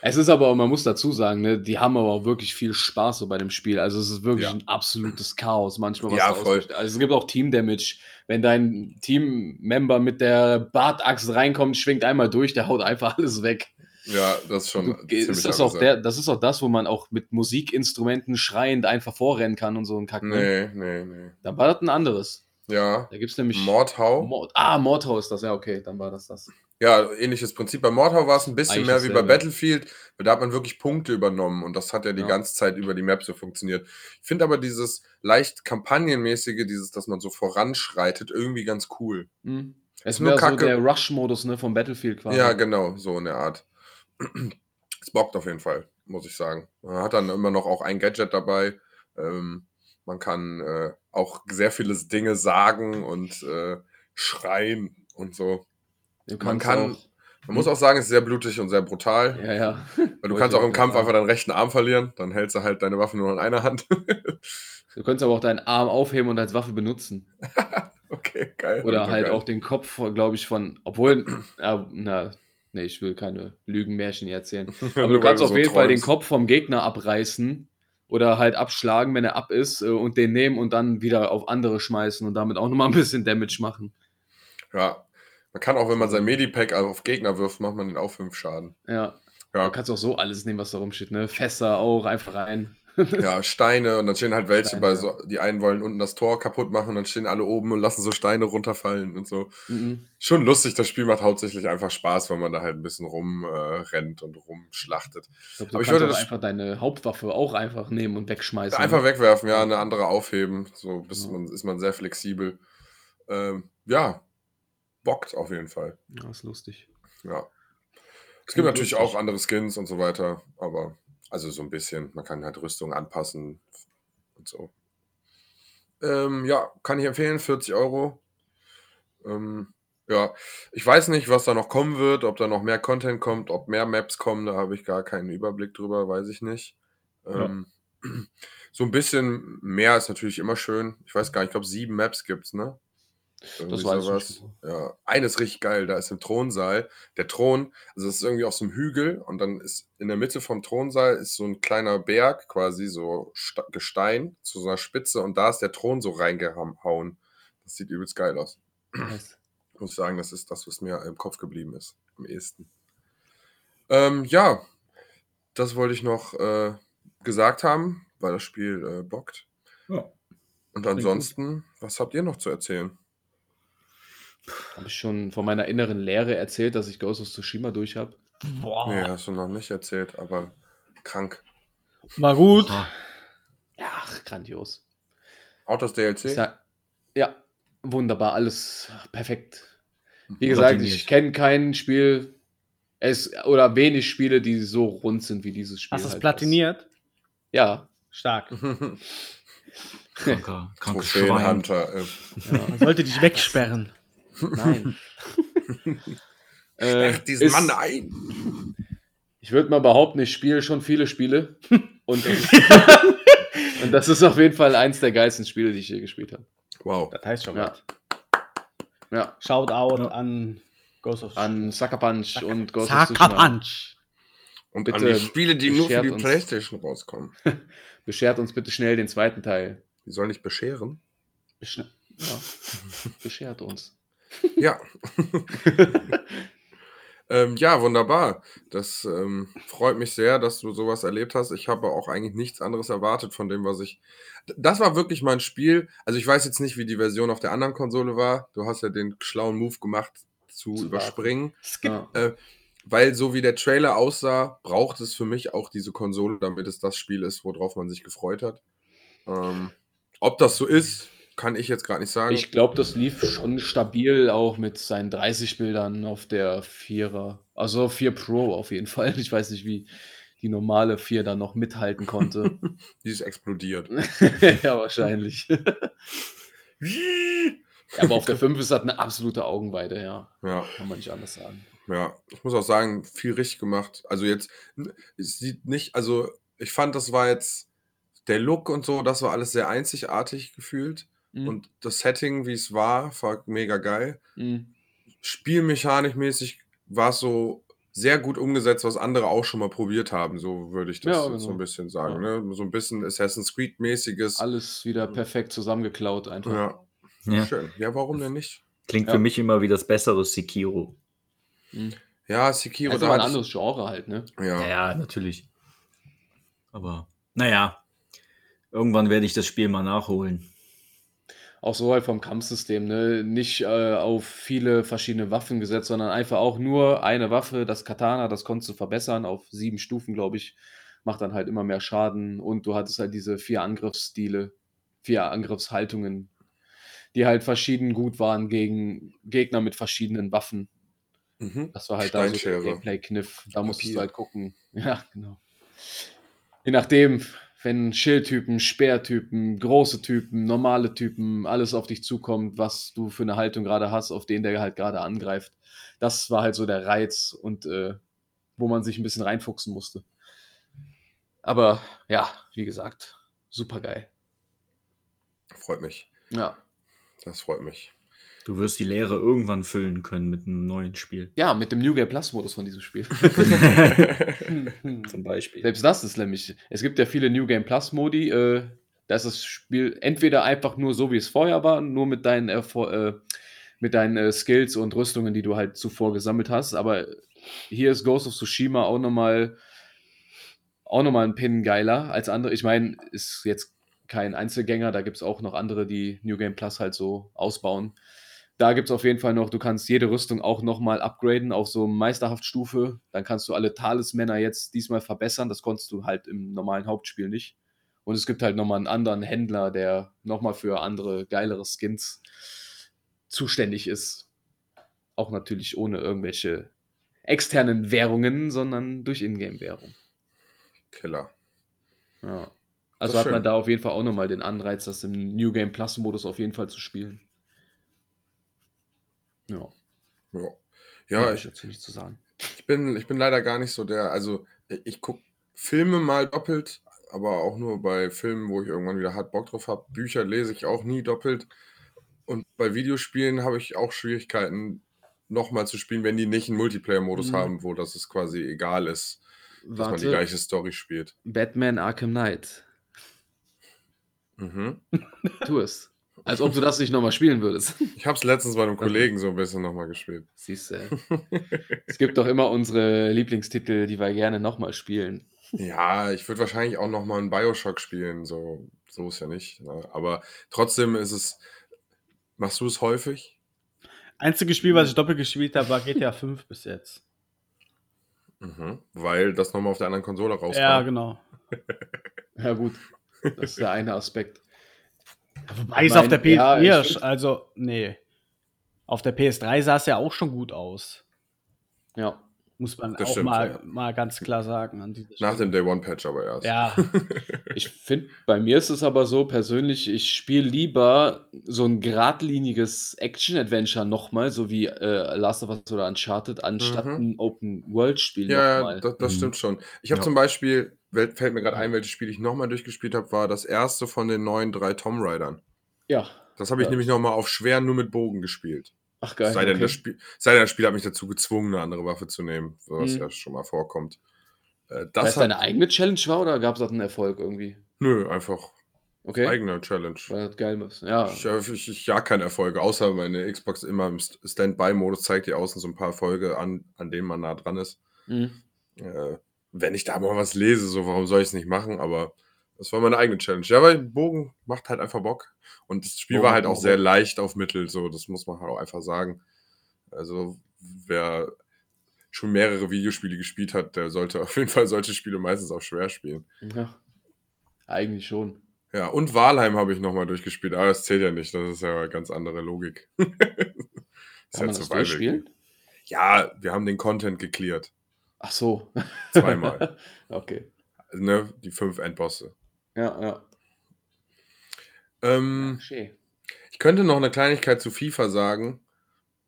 Es ist aber, man muss dazu sagen, ne, die haben aber auch wirklich viel Spaß so bei dem Spiel. Also es ist wirklich Ja. ein absolutes Chaos manchmal. Ja, da voll. ausbricht. Also es gibt auch Team-Damage. Wenn dein Team-Member mit der Bartaxt reinkommt, schwingt einmal durch, der haut einfach alles weg. Ja, das ist schon ist das, auch der, das ist auch das, wo man auch mit Musikinstrumenten schreiend einfach vorrennen kann und so ein Kack. Ne? Nee, nee, nee. Dann war das ein anderes. Ja, Da gibt es nämlich. Mordhau. Mord ah, Mordhau ist das, ja, okay, dann war das das. Ja, ähnliches Prinzip. Bei Mordhau war es ein bisschen Eigentlich mehr wie bei. Battlefield, weil da hat man wirklich Punkte übernommen und das hat ja die Ja. ganze Zeit über die Map so funktioniert. Ich finde aber dieses leicht kampagnenmäßige, dieses, dass man so voranschreitet, irgendwie ganz cool. Hm. Es Ist nur so der Rush-Modus ne, vom Battlefield quasi. Ja, genau, so in der Art. Es bockt auf jeden Fall, muss ich sagen. Man hat dann immer noch auch ein Gadget dabei. Ähm, man kann äh, auch sehr viele Dinge sagen und äh, schreien und so. Man kann, auch- man muss auch sagen, es ist sehr blutig und sehr brutal. Ja, ja. Weil du kannst auch im Kampf einfach deinen rechten Arm verlieren, dann hältst du halt deine Waffe nur in einer Hand. Du könntest aber auch deinen Arm aufheben und als Waffe benutzen. okay, geil. Oder halt geil. auch den Kopf, glaube ich, von. Obwohl. Ja, na, nee, ich will keine Lügenmärchen hier erzählen. Aber du kannst du auf so jeden Fall den. Kopf vom Gegner abreißen oder halt abschlagen, wenn er ab ist, äh, und den nehmen und dann wieder auf andere schmeißen und damit auch nochmal ein bisschen Damage machen. Ja. Man kann auch, wenn man sein Medipack auf Gegner wirft, macht man den auch 5 Schaden. Ja. Ja, Du kannst auch so alles nehmen, was da rumsteht, ne? Fässer auch, einfach rein. ja, Steine und dann stehen halt welche Steine, bei so, die einen wollen unten das Tor kaputt machen und dann stehen alle oben und lassen so Steine runterfallen und so. Mhm. Schon lustig, das Spiel macht hauptsächlich einfach Spaß, weil man da halt ein bisschen rumrennt äh, und rumschlachtet. Ich glaub, du Aber ich würde einfach deine Hauptwaffe auch einfach nehmen und wegschmeißen. Einfach wegwerfen, ja, eine andere aufheben, so Ja. man, ist man sehr flexibel. Ähm, ja, bockt auf jeden Fall. Ja, ist lustig. Ja. Es gibt natürlich auch andere Skins und so weiter, aber also so ein bisschen. Man kann halt Rüstung anpassen und so. Ähm, ja, kann ich empfehlen, 40 Euro. Ähm, ja, ich weiß nicht, was da noch kommen wird, ob da noch mehr Content kommt, ob mehr Maps kommen, da habe ich gar keinen Überblick drüber, weiß ich nicht. Ja. Ähm, so ein bisschen mehr ist natürlich immer schön. Ich weiß gar nicht, ich glaube, sieben Maps gibt es, ne? Irgendwie weiß ich sowas. nicht Ja, eines richtig geil, da ist im Thronsaal. Der Thron, also es ist irgendwie auf so einem Hügel und dann ist in der Mitte vom Thronsaal ist so ein kleiner Berg, quasi so Gestein zu so einer Spitze und da ist der Thron so reingehauen. Das sieht übelst geil aus. Nice. Muss ich sagen, das ist das, was mir im Kopf geblieben ist, am ehesten. Ähm, ja, das wollte ich noch äh, gesagt haben, weil das Spiel äh, bockt. Ja. Und ansonsten, was habt ihr noch zu erzählen? Habe ich schon von meiner inneren Lehre erzählt, dass ich Ghost of Tsushima durch habe? Boah. Nee, hast du noch nicht erzählt, aber krank. War gut. Ah, Ja, ach, grandios. Auch das DLC? Sag, ja, wunderbar, alles perfekt. Wie Mhm. gesagt, ich kenne kein Spiel es, oder wenig Spiele, die so rund sind wie dieses Spiel. Hast du es halt. platiniert? Ja. Stark. kranker, kranker Schwein. Trophäenhunter. Äh, ja. Man sollte dich wegsperren. Nein. äh, sperrt diesen ist- Mann ein! Ich würde mal behaupten, ich spiele schon viele Spiele. Und, und das ist auf jeden Fall eins der geilsten Spiele, die ich je gespielt habe. Wow. Das heißt schon Ja. was. Ja. Shoutout Ja. an Ghost of an Sucker Punch und Ghost of Sucker. Punch. Und an Bitte die Spiele, die nur für die uns. Playstation rauskommen. Beschert uns bitte schnell den zweiten Teil. Die sollen nicht bescheren. Besch ja. Beschert uns. Ja. ähm, ja, wunderbar. Das ähm, freut mich sehr, dass du sowas erlebt hast. Ich habe auch eigentlich nichts anderes erwartet von dem, was ich. Das war wirklich mein Spiel. Also ich weiß jetzt nicht, wie die Version auf der anderen Konsole war. Du hast ja den schlauen Move gemacht zu Zu überspringen. Skip. Ja. Äh, weil so wie der Trailer aussah, braucht es für mich auch diese Konsole, damit es das Spiel ist, worauf man sich gefreut hat. Ähm, ob das so ist, kann ich jetzt gerade nicht sagen. Ich glaube, das lief schon stabil, auch mit seinen 30 Bildern auf der 4er. Also 4 Pro auf jeden Fall. Ich weiß nicht, wie die normale 4 dann noch mithalten konnte. Die ist explodiert. ja, wahrscheinlich. Aber auf der 5 ist das eine absolute Augenweide, ja. Ja. Kann man nicht anders sagen. Ja, ich muss auch sagen, viel richtig gemacht. Also jetzt, es sieht nicht, also ich fand, das war jetzt der Look und so, das war alles sehr einzigartig gefühlt. Mhm. Und das Setting, wie es war, war mega geil. Mhm. Spielmechanisch mäßig war es so sehr gut umgesetzt, was andere auch schon mal probiert haben. So würde ich das Ja, jetzt genau. so ein bisschen sagen. Ne? So ein bisschen Assassin's Creed-mäßiges. Alles wieder perfekt zusammengeklaut einfach. Ja, Ja. schön. Ja, warum denn nicht? Klingt Ja. für mich immer wie das bessere Sekiro. Mhm. Ja, Sekiro, Das ist aber ein anderes Genre halt, ne? Ja. Ja, natürlich. Aber naja, irgendwann werde ich das Spiel mal nachholen. Auch so halt vom Kampfsystem, ne? Nicht äh, auf viele verschiedene Waffen gesetzt, sondern einfach auch nur eine Waffe, das Katana, das konntest du verbessern auf sieben Stufen, glaube ich. Macht dann halt immer mehr Schaden und du hattest halt diese vier Angriffsstile, vier Angriffshaltungen, die halt verschieden gut waren gegen Gegner mit verschiedenen Waffen. Mhm. Das war halt da so der. Gameplay-Kniff. Da musstest du halt gucken. Ja, genau. Je nachdem, wenn Schildtypen, Speertypen, große Typen, normale Typen, alles auf dich zukommt, was du für eine Haltung gerade hast, auf den der halt gerade angreift. Das war halt so der Reiz und äh, wo man sich ein bisschen reinfuchsen musste. Aber ja, wie gesagt, super geil. Freut mich. Ja. Das freut mich. Du wirst die Leere irgendwann füllen können mit einem neuen Spiel. Ja, mit dem New Game Plus Modus von diesem Spiel. Zum Beispiel. Selbst das ist nämlich, es gibt ja viele New Game Plus Modi, äh, da ist das Spiel entweder einfach nur so, wie es vorher war, nur mit deinen, Erfol- äh, mit deinen äh, Skills und Rüstungen, die du halt zuvor gesammelt hast, aber hier ist Ghost of Tsushima auch nochmal auch nochmal ein Pin geiler als andere. Ich meine, ist jetzt kein Einzelgänger, da gibt es auch noch andere, die New Game Plus halt so ausbauen. Da gibt es auf jeden Fall noch, du kannst jede Rüstung auch nochmal upgraden auf so Meisterhaftstufe. Dann kannst du alle Talismänner jetzt diesmal verbessern. Das konntest du halt im normalen Hauptspiel nicht. Und es gibt halt nochmal einen anderen Händler, der nochmal für andere geilere Skins zuständig ist. Auch natürlich ohne irgendwelche externen Währungen, sondern durch Ingame-Währung. Killer. Ja. Also hat man schön. da auf jeden Fall auch nochmal den Anreiz, das im New Game Plus Modus auf jeden Fall zu spielen. Ja, Ja, ja ich dazu nicht zu sagen. ich, bin, ich bin leider gar nicht so der. Also, ich gucke Filme mal doppelt, aber auch nur bei Filmen, wo ich irgendwann wieder hart Bock drauf habe. Bücher lese ich auch nie doppelt. Und bei Videospielen habe ich auch Schwierigkeiten, nochmal zu spielen, wenn die nicht einen Multiplayer-Modus Mhm. haben, wo das es quasi egal ist, dass man die Warte, gleiche Story spielt. Batman Arkham Knight. Mhm. Tu es. Als ob du das nicht nochmal spielen würdest. Ich habe es letztens bei einem Kollegen so ein bisschen nochmal gespielt. Siehst du. es gibt doch immer unsere Lieblingstitel, die wir gerne nochmal spielen. Ja, ich würde wahrscheinlich auch noch mal einen Bioshock spielen, so, so ist ja nicht. Ne? Aber trotzdem ist es. Machst du es häufig? Einziges Spiel, was ich doppelt gespielt habe, war GTA 5 bis jetzt. Mhm. Weil das nochmal auf der anderen Konsole rauskam. Ja, genau. Ja, gut. Das ist der eine Aspekt. Wobei es auf der ja, PS4, ich find- also, nee. Auf der PS3 sah es ja auch schon gut aus. Ja. Muss man Das auch stimmt, mal, ja. mal ganz klar sagen. Nach Stelle. dem Day One Patch aber erst. Ja, Ich finde, bei mir ist es aber so persönlich, ich spiele lieber so ein geradliniges Action-Adventure nochmal, so wie äh, Last of Us oder Uncharted, anstatt Mhm. ein Open-World-Spiel Ja, ja, das, das Mhm. stimmt schon. Ich habe Ja. zum Beispiel, fällt mir gerade ein, welches Spiel ich nochmal durchgespielt habe, war das erste von den neuen drei Tomb Raidern. Ja, Das habe ich Ja. nämlich nochmal auf schwer nur mit Bogen gespielt. Ach geil. Sei denn, okay. das Spiel, sei denn, das Spiel hat mich dazu gezwungen, eine andere Waffe zu nehmen, was Mhm. ja schon mal vorkommt. Äh, Weil das es deine eigene Challenge war oder gab es auch einen Erfolg irgendwie? nö, einfach Okay. eigene Challenge. Weil das geil ist. Ja. Ich, ich, ich ja keine Erfolge, außer meine Xbox immer im St- Standby-Modus zeigt dir außen so ein paar Erfolge an, an denen man nah dran ist. Mhm. Äh, wenn ich da mal was lese, so warum soll ich es nicht machen? Aber das war meine eigene Challenge. Ja, weil Bogen macht halt einfach Bock. Und das Spiel Bogen war halt auch auch sehr leicht auf Mittel, so das muss man halt auch einfach sagen. Also wer schon mehrere Videospiele gespielt hat, der sollte auf jeden Fall solche Spiele meistens auch schwer spielen. ja. Eigentlich schon. Ja, und Walheim habe ich nochmal durchgespielt, aber das zählt ja nicht, das ist ja eine ganz andere Logik. ist Kann man das durchspielen? Ja, wir haben den Content geklärt. Ach so. Zweimal. okay. Also, ne, die fünf Endbosse. Ja, ja. Ähm, Schön. ich könnte noch eine Kleinigkeit zu FIFA sagen,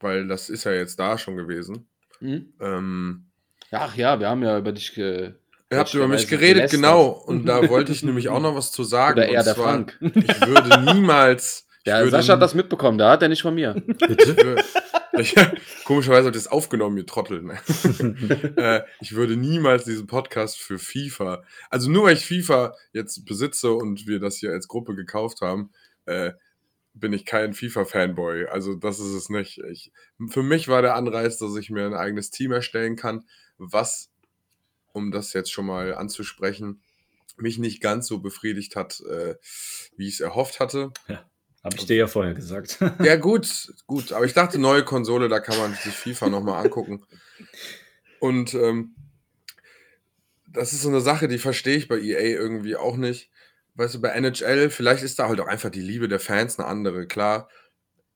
weil das ist ja jetzt da schon gewesen. Mhm. Ähm, Ach ja, wir haben ja über dich ge ihr habt über mich geredet, gelästert. genau. Und da wollte ich nämlich auch noch was zu sagen. Oder eher und der zwar, Frank. Ich würde niemals. Der würde Sascha hat das mitbekommen, da hat er nicht von mir. Bitte? Ich, komischerweise habt ihr es aufgenommen, ihr Trottel. Ne? äh, ich würde niemals diesen Podcast für FIFA, also nur weil ich FIFA jetzt besitze und wir das hier als Gruppe gekauft haben, äh, bin ich kein FIFA-Fanboy. Also das ist es nicht. Ich, für mich war der Anreiz, dass ich mir ein eigenes Team erstellen kann, was, um das jetzt schon mal anzusprechen, mich nicht ganz so befriedigt hat, äh, wie ich es erhofft hatte. Habe ich dir ja vorher gesagt. Ja, gut, gut. Aber ich dachte, neue Konsole, da kann man sich FIFA nochmal angucken. Und ähm, das ist so eine Sache, die verstehe ich bei EA irgendwie auch nicht. Weißt du, bei NHL, vielleicht ist da halt auch einfach die Liebe der Fans eine andere, klar.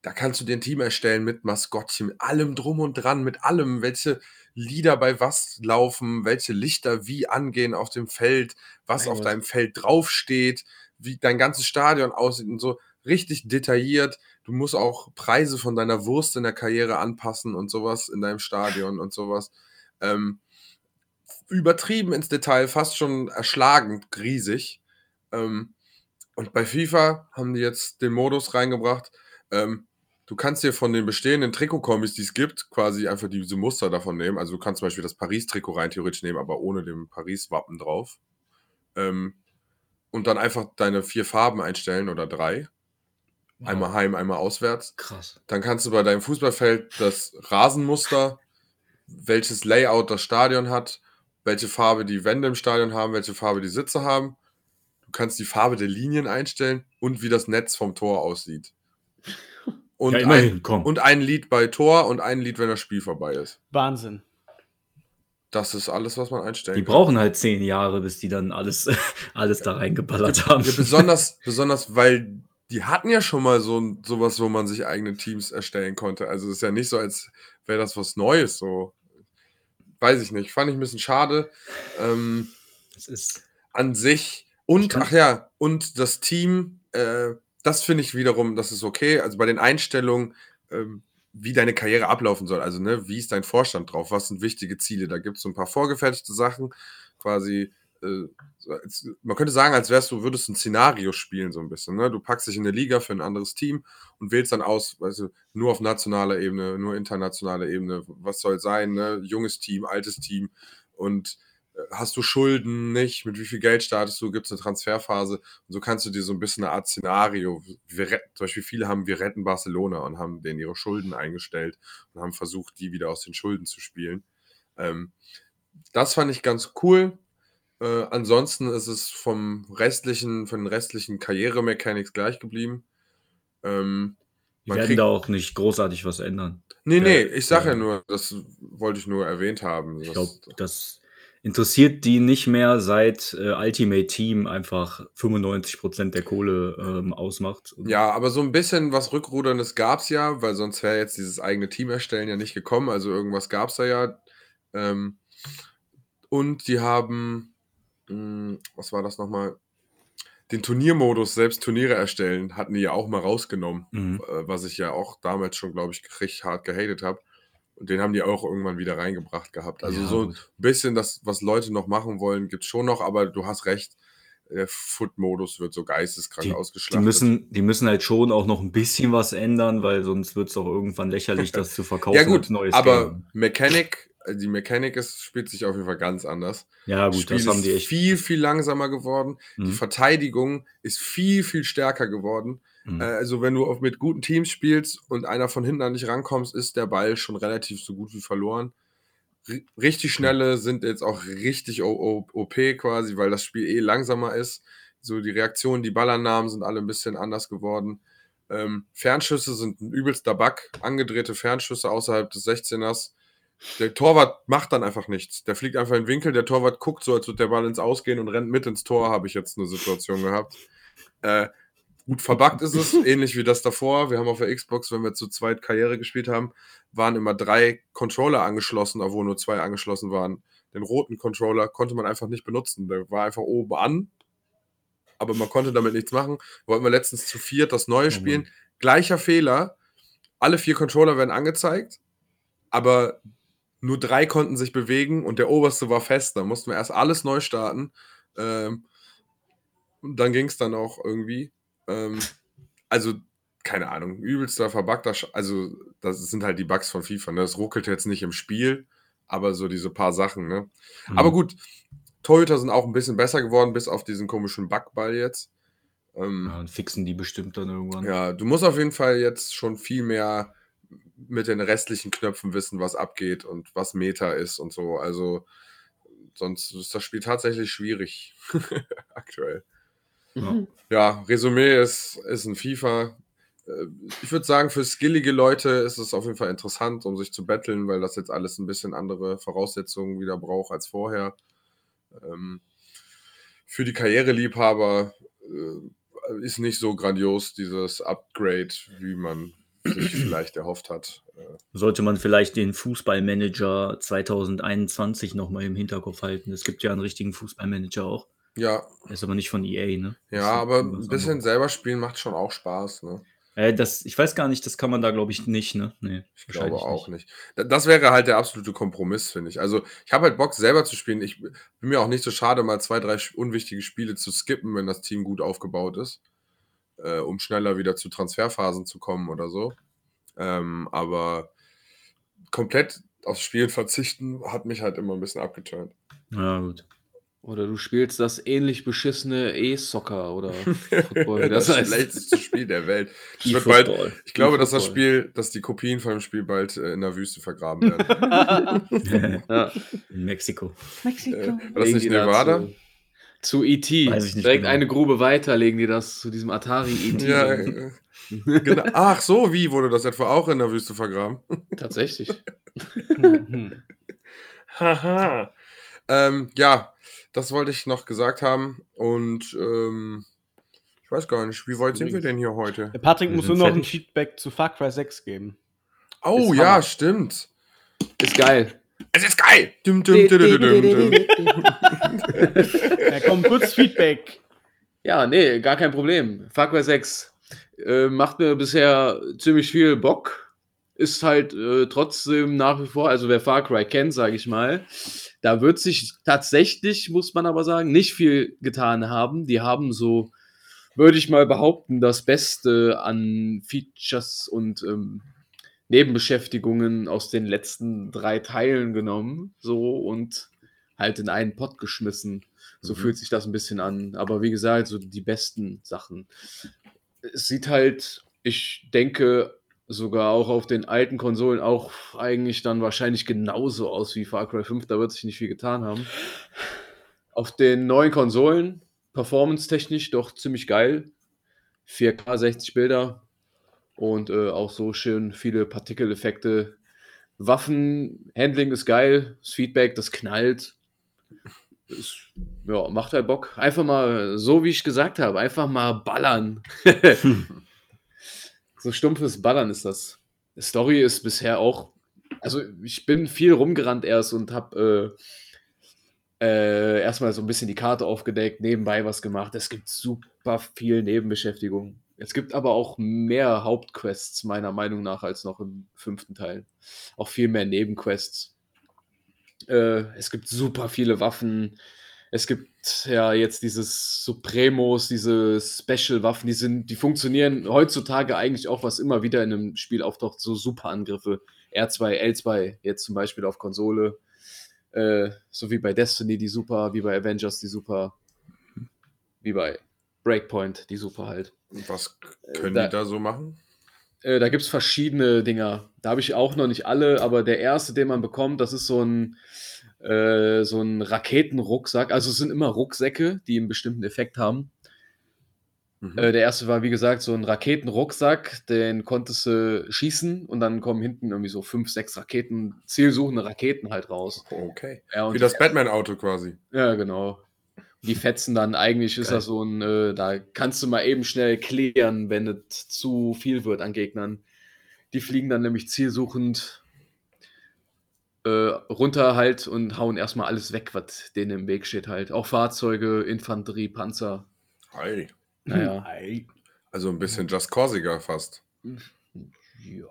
Da kannst du dir ein Team erstellen mit Maskottchen, mit allem drum und dran, mit allem, welche Lieder bei was laufen, welche Lichter wie angehen auf dem Feld, was Mein auf deinem Feld draufsteht, wie dein ganzes Stadion aussieht und so richtig detailliert. Du musst auch Preise von deiner Wurst in der Karriere anpassen und sowas in deinem Stadion und sowas. Ähm, übertrieben ins Detail, fast schon erschlagend riesig. Ähm, und bei FIFA haben die jetzt den Modus reingebracht. Ähm, du kannst dir von den bestehenden Trikotkombis, die es gibt, quasi einfach diese Muster davon nehmen. Also du kannst zum Beispiel das Paris-Trikot rein theoretisch nehmen, aber ohne dem Paris-Wappen drauf. Ähm, und dann einfach deine vier Farben einstellen oder drei. Einmal heim, einmal auswärts. Krass. Dann kannst du bei deinem Fußballfeld das Rasenmuster, welches Layout das Stadion hat, welche Farbe die Wände im Stadion haben, welche Farbe die Sitze haben. Du kannst die Farbe der Linien einstellen und wie das Netz vom Tor aussieht. Und, ja, ein, immerhin, komm. und ein Lied bei Tor und ein Lied, wenn das Spiel vorbei ist. Wahnsinn. Das ist alles, was man einstellen die kann. brauchen halt zehn Jahre, bis die dann alles, alles da reingeballert haben. Ja, besonders, besonders, weil die hatten ja schon mal so sowas, wo man sich eigene Teams erstellen konnte. Also es ist ja nicht so, als wäre das was Neues. So weiß ich nicht. Fand ich ein bisschen schade. Ähm, Das ist, an sich Ich und ach ja und das Team. Äh, das finde ich wiederum, das ist okay. Also bei den Einstellungen, ähm, wie deine Karriere ablaufen soll. Also ne, wie ist dein Vorstand drauf? Was sind wichtige Ziele? Da gibt es so ein paar vorgefertigte Sachen, quasi man könnte sagen, als wärst du, würdest ein Szenario spielen, so ein bisschen. Ne? Du packst dich in eine Liga für ein anderes Team und wählst dann aus, weißt du, nur auf nationaler Ebene, nur internationaler Ebene, was soll sein, ne? Junges Team, altes Team und äh, hast du Schulden nicht, mit wie viel Geld startest du, gibt es eine Transferphase und so kannst du dir so ein bisschen eine Art Szenario, wir zum Beispiel viele haben, wir retten Barcelona und haben denen ihre Schulden eingestellt und haben versucht, die wieder aus den Schulden zu spielen. Ähm, das fand ich ganz cool. Äh, ansonsten ist es vom restlichen, von den restlichen Karriere-Mechanics gleich geblieben. Ähm, die werden kriegt- da auch nicht großartig was ändern. nee, nee, ich sage ja ja. nur, das wollte ich nur erwähnt haben. Ich glaube, das interessiert die nicht mehr, seit äh, Ultimate Team einfach 95% der Kohle ähm, ausmacht. Ja, aber so ein bisschen was Rückruderndes gab es ja, weil sonst wäre jetzt dieses eigene Team erstellen ja nicht gekommen. Also irgendwas gab es da ja. Ähm, und die haben, mh, was war das nochmal? Den Turniermodus, selbst Turniere erstellen, hatten die ja auch mal rausgenommen, Mhm. äh, was ich ja auch damals schon, glaube ich, richtig hart gehatet habe. Und den haben die auch irgendwann wieder reingebracht gehabt. Also Ja, so ein bisschen das, was Leute noch machen wollen, gibt es schon noch, aber du hast recht. der Foot-Modus wird so geisteskrank Die, die, müssen, die müssen halt schon auch noch ein bisschen was ändern, weil sonst wird es auch irgendwann lächerlich, das zu verkaufen. ja gut, neues aber Game. Mechanik, äh, die Mechanik ist, spielt sich auf jeden Fall ganz anders. Ja, Das gut, Spiel das haben ist die echt. viel, viel langsamer geworden. Die Mhm. Verteidigung ist viel, viel stärker geworden. Mhm. Äh, Also wenn du mit guten Teams spielst und einer von hinten an dich rankommst, ist der Ball schon relativ so gut wie verloren. R richtig schnelle sind jetzt auch richtig OP quasi, weil das Spiel eh langsamer ist. So die Reaktionen, die Ballannahmen sind alle ein bisschen anders geworden. Ähm, Fernschüsse sind ein übelster Bug. Angedrehte Fernschüsse außerhalb des 16ers. Der Torwart macht dann einfach nichts. Der fliegt einfach in den Winkel, der Torwart guckt so, als würde der Ball ins Ausgehen und rennt mit ins Tor, habe ich jetzt eine Situation gehabt. Äh, gut verbuggt ist es, ähnlich wie das davor. Wir haben auf der Xbox, wenn wir zu zweit Karriere gespielt haben, waren immer drei Controller angeschlossen, obwohl nur zwei angeschlossen waren. Den roten Controller konnte man einfach nicht benutzen. Der war einfach oben an, aber man konnte damit nichts machen. Wollten wir letztens zu viert das neue Oh spielen. Gleicher Fehler. Alle vier Controller werden angezeigt, aber nur drei konnten sich bewegen und der oberste war fest. Da mussten wir erst alles neu starten. Ähm, und dann ging es dann auch irgendwie. Ähm, also, keine Ahnung, übelster verbuggter. Sch also, das sind halt die Bugs von FIFA. Ne? Das ruckelt jetzt nicht im Spiel, aber so diese paar Sachen. Ne? Mhm. Aber gut, Torhüter sind auch ein bisschen besser geworden, bis auf diesen komischen Bugball jetzt. Ähm, Ja, und fixen die bestimmt dann irgendwann. ja, du musst auf jeden Fall jetzt schon viel mehr mit den restlichen Knöpfen wissen, was abgeht und was Meta ist und so. Also, sonst ist das Spiel tatsächlich schwierig aktuell. Mhm. Ja, Resümee ist, ist ein FIFA. Äh, Ich würde sagen, für skillige Leute ist es auf jeden Fall interessant, um sich zu betteln, weil das jetzt alles ein bisschen andere Voraussetzungen wieder braucht als vorher. Ähm, für die Karriereliebhaber äh, ist nicht so grandios dieses Upgrade, wie man sich vielleicht erhofft hat. Äh, Sollte man vielleicht den Fußballmanager 2021 nochmal im Hinterkopf halten. Es gibt ja einen richtigen Fußballmanager auch. ja, Der ist aber nicht von EA, ne? Ja, aber ein bisschen anderes. selber spielen macht schon auch Spaß. Ne? Äh, das, ich weiß gar nicht, das kann man da, glaube ich, nicht, ne? Nee, Ich glaube auch nicht. Da- Das wäre halt der absolute Kompromiss, finde ich. Also, ich habe halt Bock, selber zu spielen. Ich bin mir auch nicht so schade, mal zwei, drei unwichtige Spiele zu skippen, wenn das Team gut aufgebaut ist, äh, um schneller wieder zu Transferphasen zu kommen oder so. Ähm, aber komplett aufs Spielen verzichten hat mich halt immer ein bisschen abgeturnt. Ja, gut. Oder du spielst das ähnlich beschissene E-Soccer oder Football, wie das, das heißt. schlechteste Spiel der Welt. Wird bald, ich glaube, dass das. Spiel, dass die Kopien von dem Spiel bald äh, in der Wüste vergraben werden. Ja. In Mexiko. äh, war das nicht Nevada? Zu, zu E.T. Direkt genau. eine Grube weiter legen die das zu diesem Atari E.T. Ja, genau. Ach so, wie wurde das etwa auch in der Wüste vergraben? Tatsächlich. Haha. ähm, ja, das wollte ich noch gesagt haben. Und ähm, ich weiß gar nicht, wie weit sind wir denn hier heute? Der Patrick muss nur noch ein. Feedback zu Far Cry 6 geben. Oh Ist ja, Hammer. stimmt. Ist geil. Es ist geil. Dum, dum, dum, dum, dum, dum. Ja, komm, kurz Feedback. Ja, nee, gar kein Problem. Far Cry 6 äh, macht mir bisher ziemlich viel Bock. Ist halt äh, trotzdem nach wie vor, also wer Far Cry kennt, sage ich mal, da wird sich tatsächlich, muss man aber sagen, nicht viel getan haben. Die haben so, würde ich mal behaupten, das Beste an Features und ähm, Nebenbeschäftigungen aus den letzten drei Teilen genommen, so und halt in einen Pott geschmissen. So Mhm. fühlt sich das ein bisschen an. Aber wie gesagt, so die besten Sachen. Es sieht halt, ich denke, sogar auch auf den alten Konsolen auch eigentlich dann wahrscheinlich genauso aus wie Far Cry 5. Da wird sich nicht viel getan haben. Auf den neuen Konsolen, performance-technisch doch ziemlich geil. 4K 60 Bilder und äh, auch so schön viele Partikeleffekte. Waffenhandling ist geil, das Feedback, das knallt. Es, ja, macht halt Bock. Einfach mal, so wie ich gesagt habe, einfach mal ballern. so stumpfes Ballern ist das. Die Story ist bisher auch, also ich bin viel rumgerannt erst und habe äh, äh, erstmal so ein bisschen die Karte aufgedeckt, nebenbei was gemacht. Es gibt super viel Nebenbeschäftigung. Es gibt aber auch mehr Hauptquests, meiner Meinung nach, als noch im fünften Teil. Auch viel mehr Nebenquests. Äh, es gibt super viele Waffen. Es gibt ja jetzt dieses Supremos, diese Special-Waffen, die sind, die funktionieren heutzutage eigentlich auch, was immer wieder in einem Spiel auftaucht, so Superangriffe. R2, L2, jetzt zum Beispiel auf Konsole. Äh, so wie bei Destiny die Super, wie bei Avengers die Super, wie bei Breakpoint die Super halt. Was können da- die da so machen? Äh, da gibt es verschiedene Dinger. Da habe ich auch noch nicht alle, aber der erste, den man bekommt, das ist so ein, äh, so ein Raketenrucksack. Also es sind immer Rucksäcke, die einen bestimmten Effekt haben. Mhm. Äh, der erste war, wie gesagt, so ein Raketenrucksack, den konntest du schießen und dann kommen hinten irgendwie so fünf, sechs Raketen, zielsuchende Raketen halt raus. okay. Ja, Wie das Batman-Auto quasi. Ja, genau. Die fetzen dann, eigentlich ist Geil. das so ein, äh, da kannst du mal eben schnell klären, wenn es zu viel wird an Gegnern. Die fliegen dann nämlich zielsuchend äh, runter halt und hauen erstmal alles weg, was denen im Weg steht halt. Auch Fahrzeuge, Infanterie, Panzer. Hi. Naja. Ei. Also ein bisschen Just Corsica fast. ja.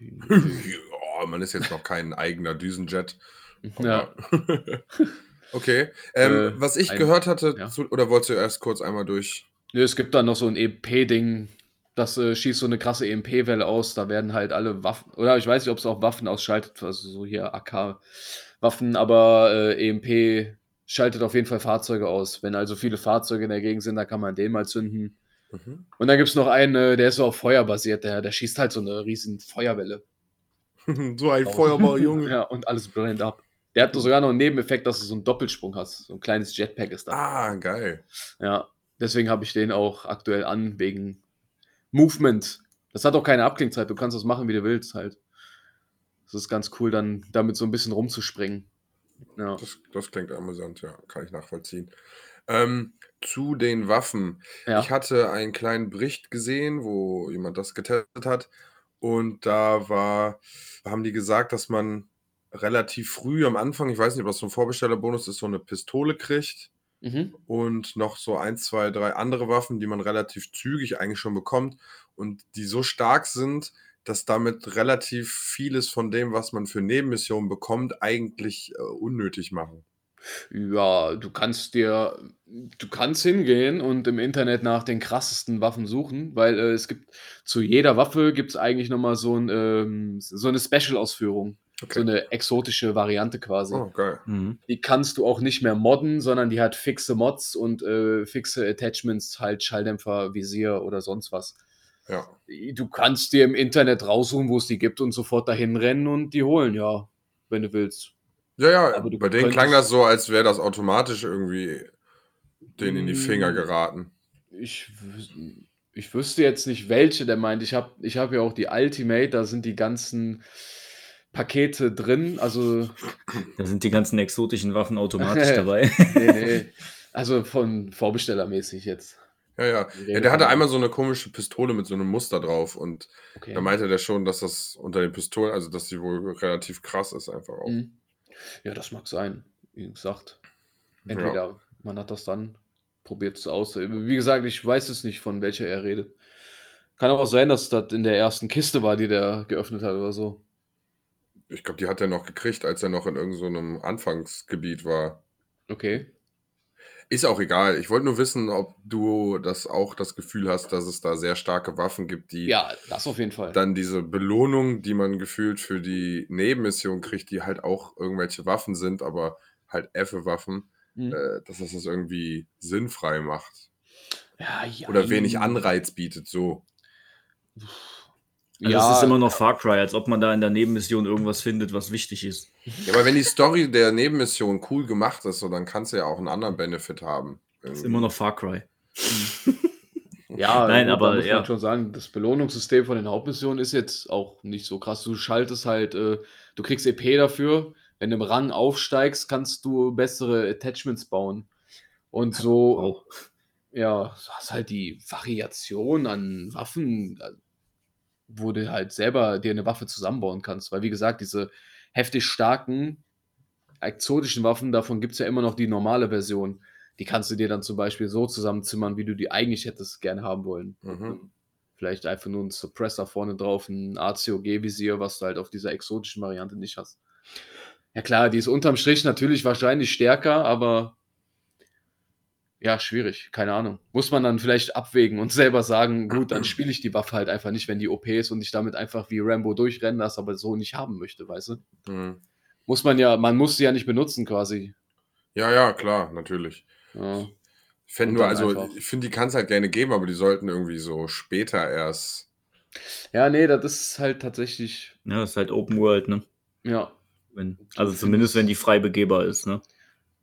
ja, man ist jetzt noch kein eigener Düsenjet. ja. okay. Ähm, Äh, was ich ein- gehört hatte, ja. zu, oder wolltest du erst kurz einmal durch? Ja, es gibt dann noch so ein EMP-Ding, das äh, schießt so eine krasse EMP-Welle aus. Da werden halt alle Waffen, oder ich weiß nicht, ob es auch Waffen ausschaltet, also so hier AK-Waffen, aber äh, EMP schaltet auf jeden Fall Fahrzeuge aus. Wenn also viele Fahrzeuge in der Gegend sind, dann kann man den mal zünden. Mhm. Und dann gibt es noch einen, äh, der ist so auf Feuer basiert, der, der schießt halt so eine riesen Feuerwelle. so ein. Feuerball, Junge. Ja, und alles brennt ab. Der hat sogar noch einen Nebeneffekt, dass du so einen Doppelsprung hast. So ein kleines Jetpack ist da. Ah, geil. Ja, deswegen habe ich den auch aktuell an, wegen Movement. Das hat auch keine Abklingzeit, du kannst das machen, wie du willst halt. Das ist ganz cool, dann damit so ein bisschen rumzuspringen. Ja. Das, das klingt amüsant, ja, kann ich nachvollziehen. Ähm, zu den Waffen. ja. Ich hatte einen kleinen Bericht gesehen, wo jemand das getestet hat. Und da war, haben die gesagt, dass man relativ früh am Anfang, ich weiß nicht, ob das so ein Vorbestellerbonus ist, so eine Pistole kriegt Mhm. und noch so ein, zwei, drei andere Waffen, die man relativ zügig eigentlich schon bekommt und die so stark sind, dass damit relativ vieles von dem, was man für Nebenmissionen bekommt, eigentlich äh, unnötig machen. Ja, du kannst dir, du kannst hingehen und im Internet nach den krassesten Waffen suchen, weil äh, es gibt zu jeder Waffe gibt es eigentlich nochmal so, ein, ähm, so eine Special-Ausführung. So eine exotische Variante quasi. Oh, geil. Mhm. Die kannst du auch nicht mehr modden, sondern die hat fixe Mods und äh, fixe Attachments, halt Schalldämpfer, Visier oder sonst was. Ja. Du kannst dir im Internet raussuchen, wo es die gibt und sofort dahin rennen und die holen, ja, wenn du willst. Ja, ja, Aber du bei denen klang das so, als wäre das automatisch irgendwie denen in die Finger Mm. geraten. Ich, ich wüsste jetzt nicht, welche der meint. Ich habe ich hab ja auch die Ultimate, da sind die ganzen Pakete drin. Also, Da sind die ganzen exotischen Waffen automatisch dabei. nee, nee. Also von Vorbestellermäßig jetzt. Ja, ja. Ja der hatte einmal so eine komische Pistole mit so einem Muster drauf und Okay. da meinte der schon, dass das unter den Pistolen, also dass die wohl relativ krass ist einfach auch. Mhm. Ja, das mag sein. Wie gesagt, Ja. entweder man hat das dann, probiert es aus. Wie gesagt, ich weiß es nicht, von welcher er redet. Kann auch sein, dass das in der ersten Kiste war, die der geöffnet hat oder so. Ich glaube, die hat er noch gekriegt, als er noch in irgendeinem Anfangsgebiet war. Okay. Ist auch egal. Ich wollte nur wissen, ob du das auch das Gefühl hast, dass es da sehr starke Waffen gibt, die Ja, das auf jeden Fall. dann diese Belohnung, die man gefühlt für die Nebenmission kriegt, die halt auch irgendwelche Waffen sind, aber halt F-Waffen, Mhm. äh, dass das das irgendwie sinnfrei macht. Ja, ja, Oder wenig Anreiz bietet, so. Also es ist immer noch Far Cry, als ob man da in der Nebenmission irgendwas findet, was wichtig ist. Ja, aber wenn die Story der Nebenmission cool gemacht ist, so, dann kannst du ja auch einen anderen Benefit haben. Es ist immer noch Far Cry. Ja, Nein, gut, aber muss ja. man schon sagen, das Belohnungssystem von den Hauptmissionen ist jetzt auch nicht so krass. Du schaltest halt, äh, du kriegst EP dafür. Wenn du im Rang aufsteigst, kannst du bessere Attachments bauen. Und so, Wow. ja, du hast halt die Variation an Waffen, wo du halt selber dir eine Waffe zusammenbauen kannst. Weil, wie gesagt, diese heftig starken, exotischen Waffen, davon gibt es ja immer noch die normale Version. Die kannst du dir dann zum Beispiel so zusammenzimmern, wie du die eigentlich hättest gerne haben wollen. Mhm. Vielleicht einfach nur ein Suppressor vorne drauf, ein ACOG-Visier, was du halt auf dieser exotischen Variante nicht hast. Ja klar, die ist unterm Strich natürlich wahrscheinlich stärker, aber ja, schwierig, keine Ahnung. Muss man dann vielleicht abwägen und selber sagen, gut, dann spiele ich die Waffe halt einfach nicht, wenn die OP ist und ich damit einfach wie Rambo durchrennen lasse, aber so nicht haben möchte, weißt du? Mhm. Muss man ja, man muss sie ja nicht benutzen quasi. Ja, ja, klar, natürlich. Ja. Ich fände Und nur, also einfach- ich finde, die kann es halt gerne geben, aber die sollten irgendwie so später erst. Ja, nee, das ist halt tatsächlich, Ja, das ist halt Open World, ne? ja. Wenn, also zumindest, wenn die frei begehbar ist, ne?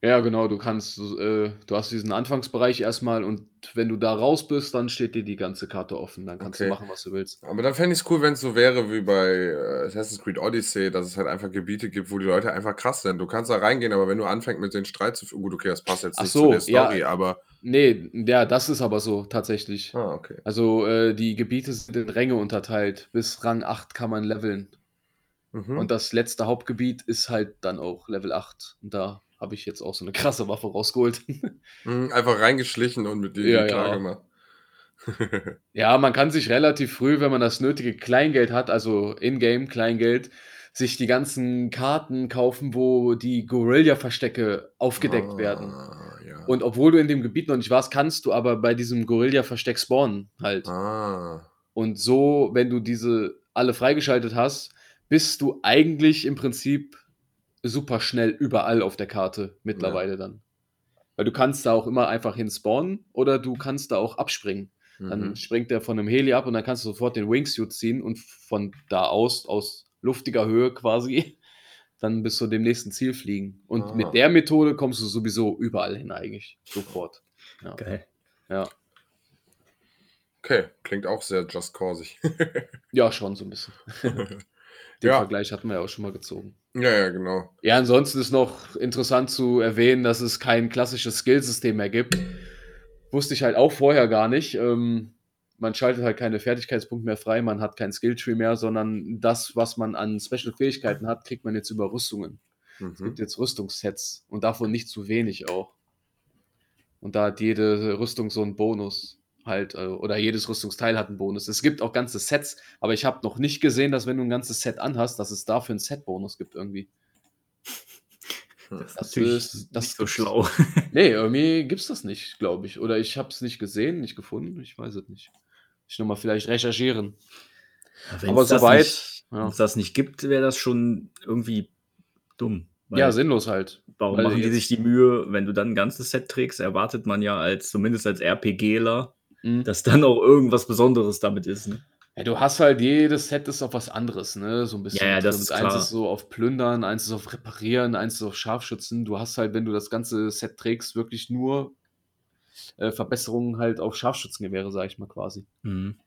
Ja, genau, du kannst, äh, du hast diesen Anfangsbereich erstmal und wenn du da raus bist, dann steht dir die ganze Karte offen. Dann kannst Okay. du machen, was du willst. Aber dann fände ich es cool, wenn es so wäre wie bei äh, Assassin's Creed Odyssey, dass es halt einfach Gebiete gibt, wo die Leute einfach krass sind. Du kannst da reingehen, aber wenn du anfängst mit den Streit zu führen, gut, okay, das passt jetzt Ach nicht so, zu der Story, ja. aber. Nee, ja, das ist aber so, tatsächlich. Ah, okay. Also, äh, die Gebiete sind in Ränge unterteilt. Bis Rang 8 kann man leveln. Mhm. Und das letzte Hauptgebiet ist halt dann auch Level 8. Und da habe ich jetzt auch so eine krasse Waffe rausgeholt. Mhm, einfach reingeschlichen und mit dir Ja, klar ja. gemacht. Ja, man kann sich relativ früh, wenn man das nötige Kleingeld hat, also Ingame Kleingeld, sich die ganzen Karten kaufen, wo die Guerilla-Verstecke aufgedeckt werden. Ah, ja. Und obwohl du in dem Gebiet noch nicht warst, kannst du aber bei diesem Guerilla-Versteck spawnen halt. ah. Und so, wenn du diese alle freigeschaltet hast, bist du eigentlich im Prinzip super schnell überall auf der Karte mittlerweile dann. Weil du kannst da auch immer einfach hin spawnen oder du kannst da auch abspringen. Dann Mhm. springt der von einem Heli ab und dann kannst du sofort den Wingsuit ziehen und von da aus, aus luftiger Höhe quasi, dann bis zu dem nächsten Ziel fliegen. Und Ah. mit der Methode kommst du sowieso überall hin eigentlich. Sofort. Ja. Geil. Ja. Okay, klingt auch sehr just causig. ja, schon so ein bisschen. Den Ja. Vergleich hatten wir ja auch schon mal gezogen. ja, ja, genau. Ja, ansonsten ist noch interessant zu erwähnen, dass es kein klassisches Skillsystem mehr gibt. Wusste ich halt auch vorher gar nicht. Ähm, man schaltet halt keine Fertigkeitspunkte mehr frei, man hat kein Skilltree mehr, sondern das, was man an Special-Fähigkeiten hat, kriegt man jetzt über Rüstungen. Es Mhm. gibt jetzt Rüstungssets und davon nicht zu wenig auch. Und da hat jede Rüstung so einen Bonus halt, äh, oder jedes Rüstungsteil hat einen Bonus. Es gibt auch ganze Sets, aber ich habe noch nicht gesehen, dass wenn du ein ganzes Set anhast, dass es dafür einen Set-Bonus gibt irgendwie. Das ist Das natürlich ist- das nicht so gibt's. schlau. Nee, irgendwie gibt es das nicht, glaube ich. Oder ich habe es nicht gesehen, nicht gefunden, ich weiß es nicht. Ich nochmal vielleicht recherchieren. Wenn's Aber soweit, nicht- ja. Wenn es das nicht gibt, wäre das schon irgendwie dumm. Weil Ja, sinnlos halt. warum weil machen die sich die Mühe, wenn du dann ein ganzes Set trägst, erwartet man ja als, zumindest als RPGler, Mhm. dass dann auch irgendwas Besonderes damit ist. Ne? Ja, du hast halt jedes Set ist auf was anderes, ne? So ein bisschen. Ja, ja, das ist eins klar. ist so auf Plündern, eins ist auf Reparieren, eins ist auf Scharfschützen. Du hast halt, wenn du das ganze Set trägst, wirklich nur äh, Verbesserungen halt auf Scharfschützengewehre, sag ich mal quasi. Mhm.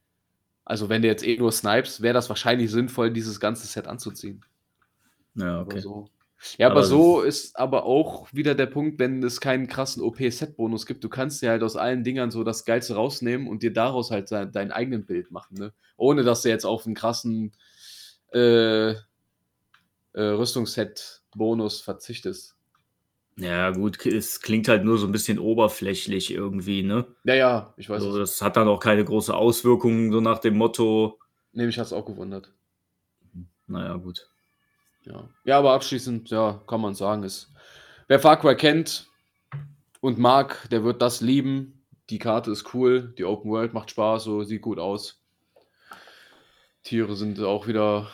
Also wenn du jetzt eh nur snipes, wäre das wahrscheinlich sinnvoll, dieses ganze Set anzuziehen. Ja, Aber okay. so. Ja, aber, Aber so ist aber auch wieder der Punkt, wenn es keinen krassen OP-Set-Bonus gibt, du kannst dir halt aus allen Dingern so das Geilste rausnehmen und dir daraus halt dein, dein eigenen Bild machen, ne? Ohne dass du jetzt auf einen krassen äh, äh, Rüstungsset-Bonus verzichtest. Ja, gut, es klingt halt nur so ein bisschen oberflächlich irgendwie, ne? Ja, ja, ich weiß Also, das hat dann auch keine große Auswirkungen, so nach dem Motto, Nee, mich hat es auch gewundert. naja, gut. Ja. ja, aber abschließend, ja, kann man sagen, ist, wer Far Cry kennt und mag, der wird das lieben. Die Karte ist cool, die Open World macht Spaß, so sieht gut aus. Tiere sind auch wieder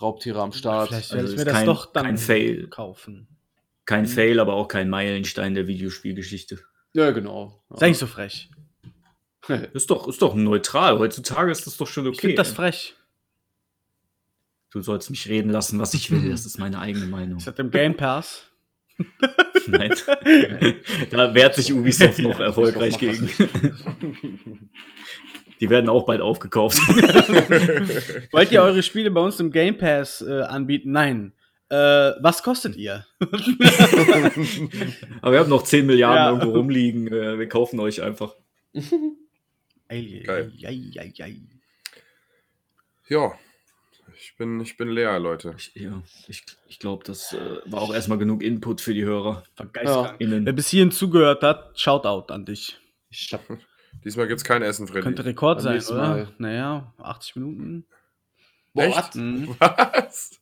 Raubtiere am Start. Vielleicht Also werde ich ist mir das kein- doch dann kein Fail. kaufen. Kein Mhm. Fail, aber auch kein Meilenstein der Videospielgeschichte. Ja, genau. Ja. Sei nicht so frech. Ist doch, ist doch neutral. Heutzutage ist das doch schon Ich okay. finde das frech. Du sollst mich reden lassen, was ich will. Das ist meine eigene Meinung. Ist das im Game Pass? Nein. da wehrt sich Ubisoft noch erfolgreich Ubisoft gegen. Die werden auch bald aufgekauft. Wollt ihr eure Spiele bei uns im Game Pass äh, anbieten? Nein. Äh, was kostet ihr? Aber wir haben noch 10 Milliarden Ja. irgendwo rumliegen. Äh, Wir kaufen euch einfach. Ei, Geil. ei, ei, ei. Ja, ich bin, ich bin leer, Leute. Ich, ja, ich, ich glaube, das äh, war auch erstmal genug Input für die Hörer. Vergeistert. Wer bis hierhin zugehört hat, Shoutout an dich. Ich hab, Diesmal gibt es kein Essen, Freddy. Könnte Rekord sein, oder? Mal. Naja, 80 Minuten. Boah, Echt? was? Mhm. Was?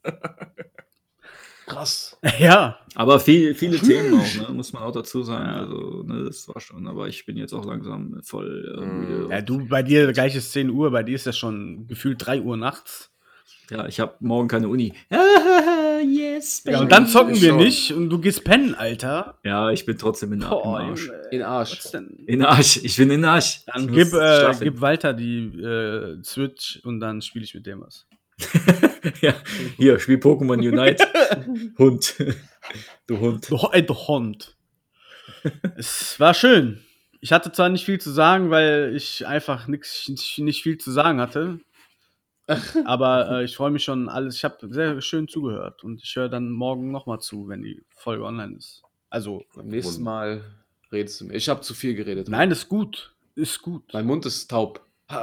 Krass. Ja, Aber viel, viele Themen auch, ne? muss man auch dazu sagen. Ja. Also, ne, das war schon. Aber ich bin jetzt auch langsam voll äh, Mm. müde. ja, du, bei dir gleiches 10 Uhr, bei dir ist ja schon gefühlt 3 Uhr nachts. Ja, ich habe morgen keine Uni. yes, Ja, und dann zocken wir nicht und du gehst pennen, Alter. Ja, ich bin trotzdem in, im Arsch. In Arsch. Was denn? In Arsch. Ich bin in Arsch. Dann gib, äh, gib Walter die äh, Switch und dann spiele ich mit dem was. ja, hier, spiel Pokémon Unite. Hund. Du Hund. Du, ey, du Hund. es war schön. Ich hatte zwar nicht viel zu sagen, weil ich einfach nix, nicht, nicht viel zu sagen hatte. Aber äh, ich freue mich schon alles. Ich habe sehr schön zugehört und ich höre dann morgen nochmal zu, wenn die Folge online ist. Also, Beim nächsten Mal redest du mir. Ich habe zu viel geredet. nein, ist gut. Ist gut. Mein Mund ist taub.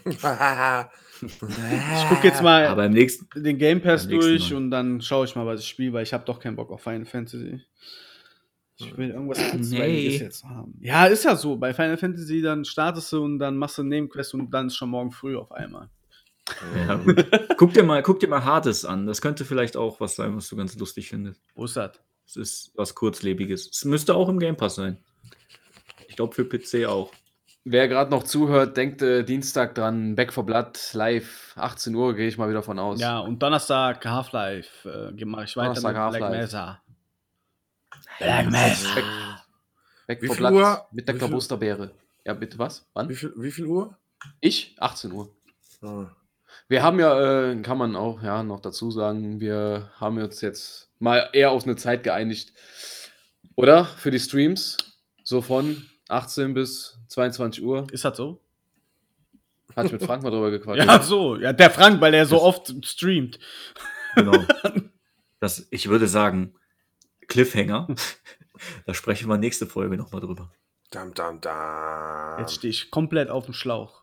Ich gucke jetzt mal Aber im nächsten. den Game Pass durch Mal. und dann schaue ich mal, was ich spiele, weil ich habe doch keinen Bock auf Final Fantasy. Ich will irgendwas Kurzweiliges Nee. jetzt haben. Ja, ist ja so. Bei Final Fantasy dann startest du und dann machst du eine Nebenquest und dann ist schon morgen früh auf einmal. Ja, guck, dir mal, guck dir mal Hades an. Das könnte vielleicht auch was sein, was du ganz lustig findest. Wo ist das? Es ist was Kurzlebiges. Es müsste auch im Game Pass sein. Ich glaube für PC auch. Wer gerade noch zuhört, denkt äh, Dienstag dran, Back for Blood live, 18 Uhr, gehe ich mal wieder von aus. Ja, und Donnerstag Half-Life äh, mache ich weiter Donnerstag mit Black. Mesa. Black Mesa. Back, Back for Blood Uhr? mit der Klabusterbeere. Ja, bitte was? Wann? Wie viel, wie viel Uhr? Ich? 18 Uhr. Ah. Wir haben ja, äh, kann man auch ja noch dazu sagen, wir haben uns jetzt mal eher auf eine Zeit geeinigt. Oder? Für die Streams. So von 18 bis 22 Uhr. Ist das so? Hatte ich mit Frank mal drüber gequatscht. Ja, so. Ja, der Frank, weil er so Das- oft streamt. Genau. das, ich würde sagen, Cliffhanger. da sprechen wir nächste Folge nochmal drüber. Dam, dam, dam. Jetzt stehe ich komplett auf dem Schlauch.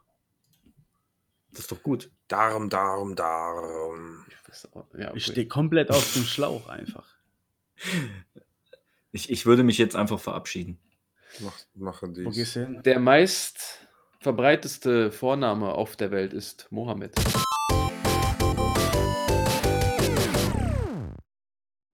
Das ist doch gut. Darum, darum, darum. Ja, okay. Ich stehe komplett auf dem Schlauch einfach. Ich, ich würde mich jetzt einfach verabschieden. Mach, mache Wo dies. gehst du hin? Der meist verbreiteste Vorname auf der Welt ist Mohammed.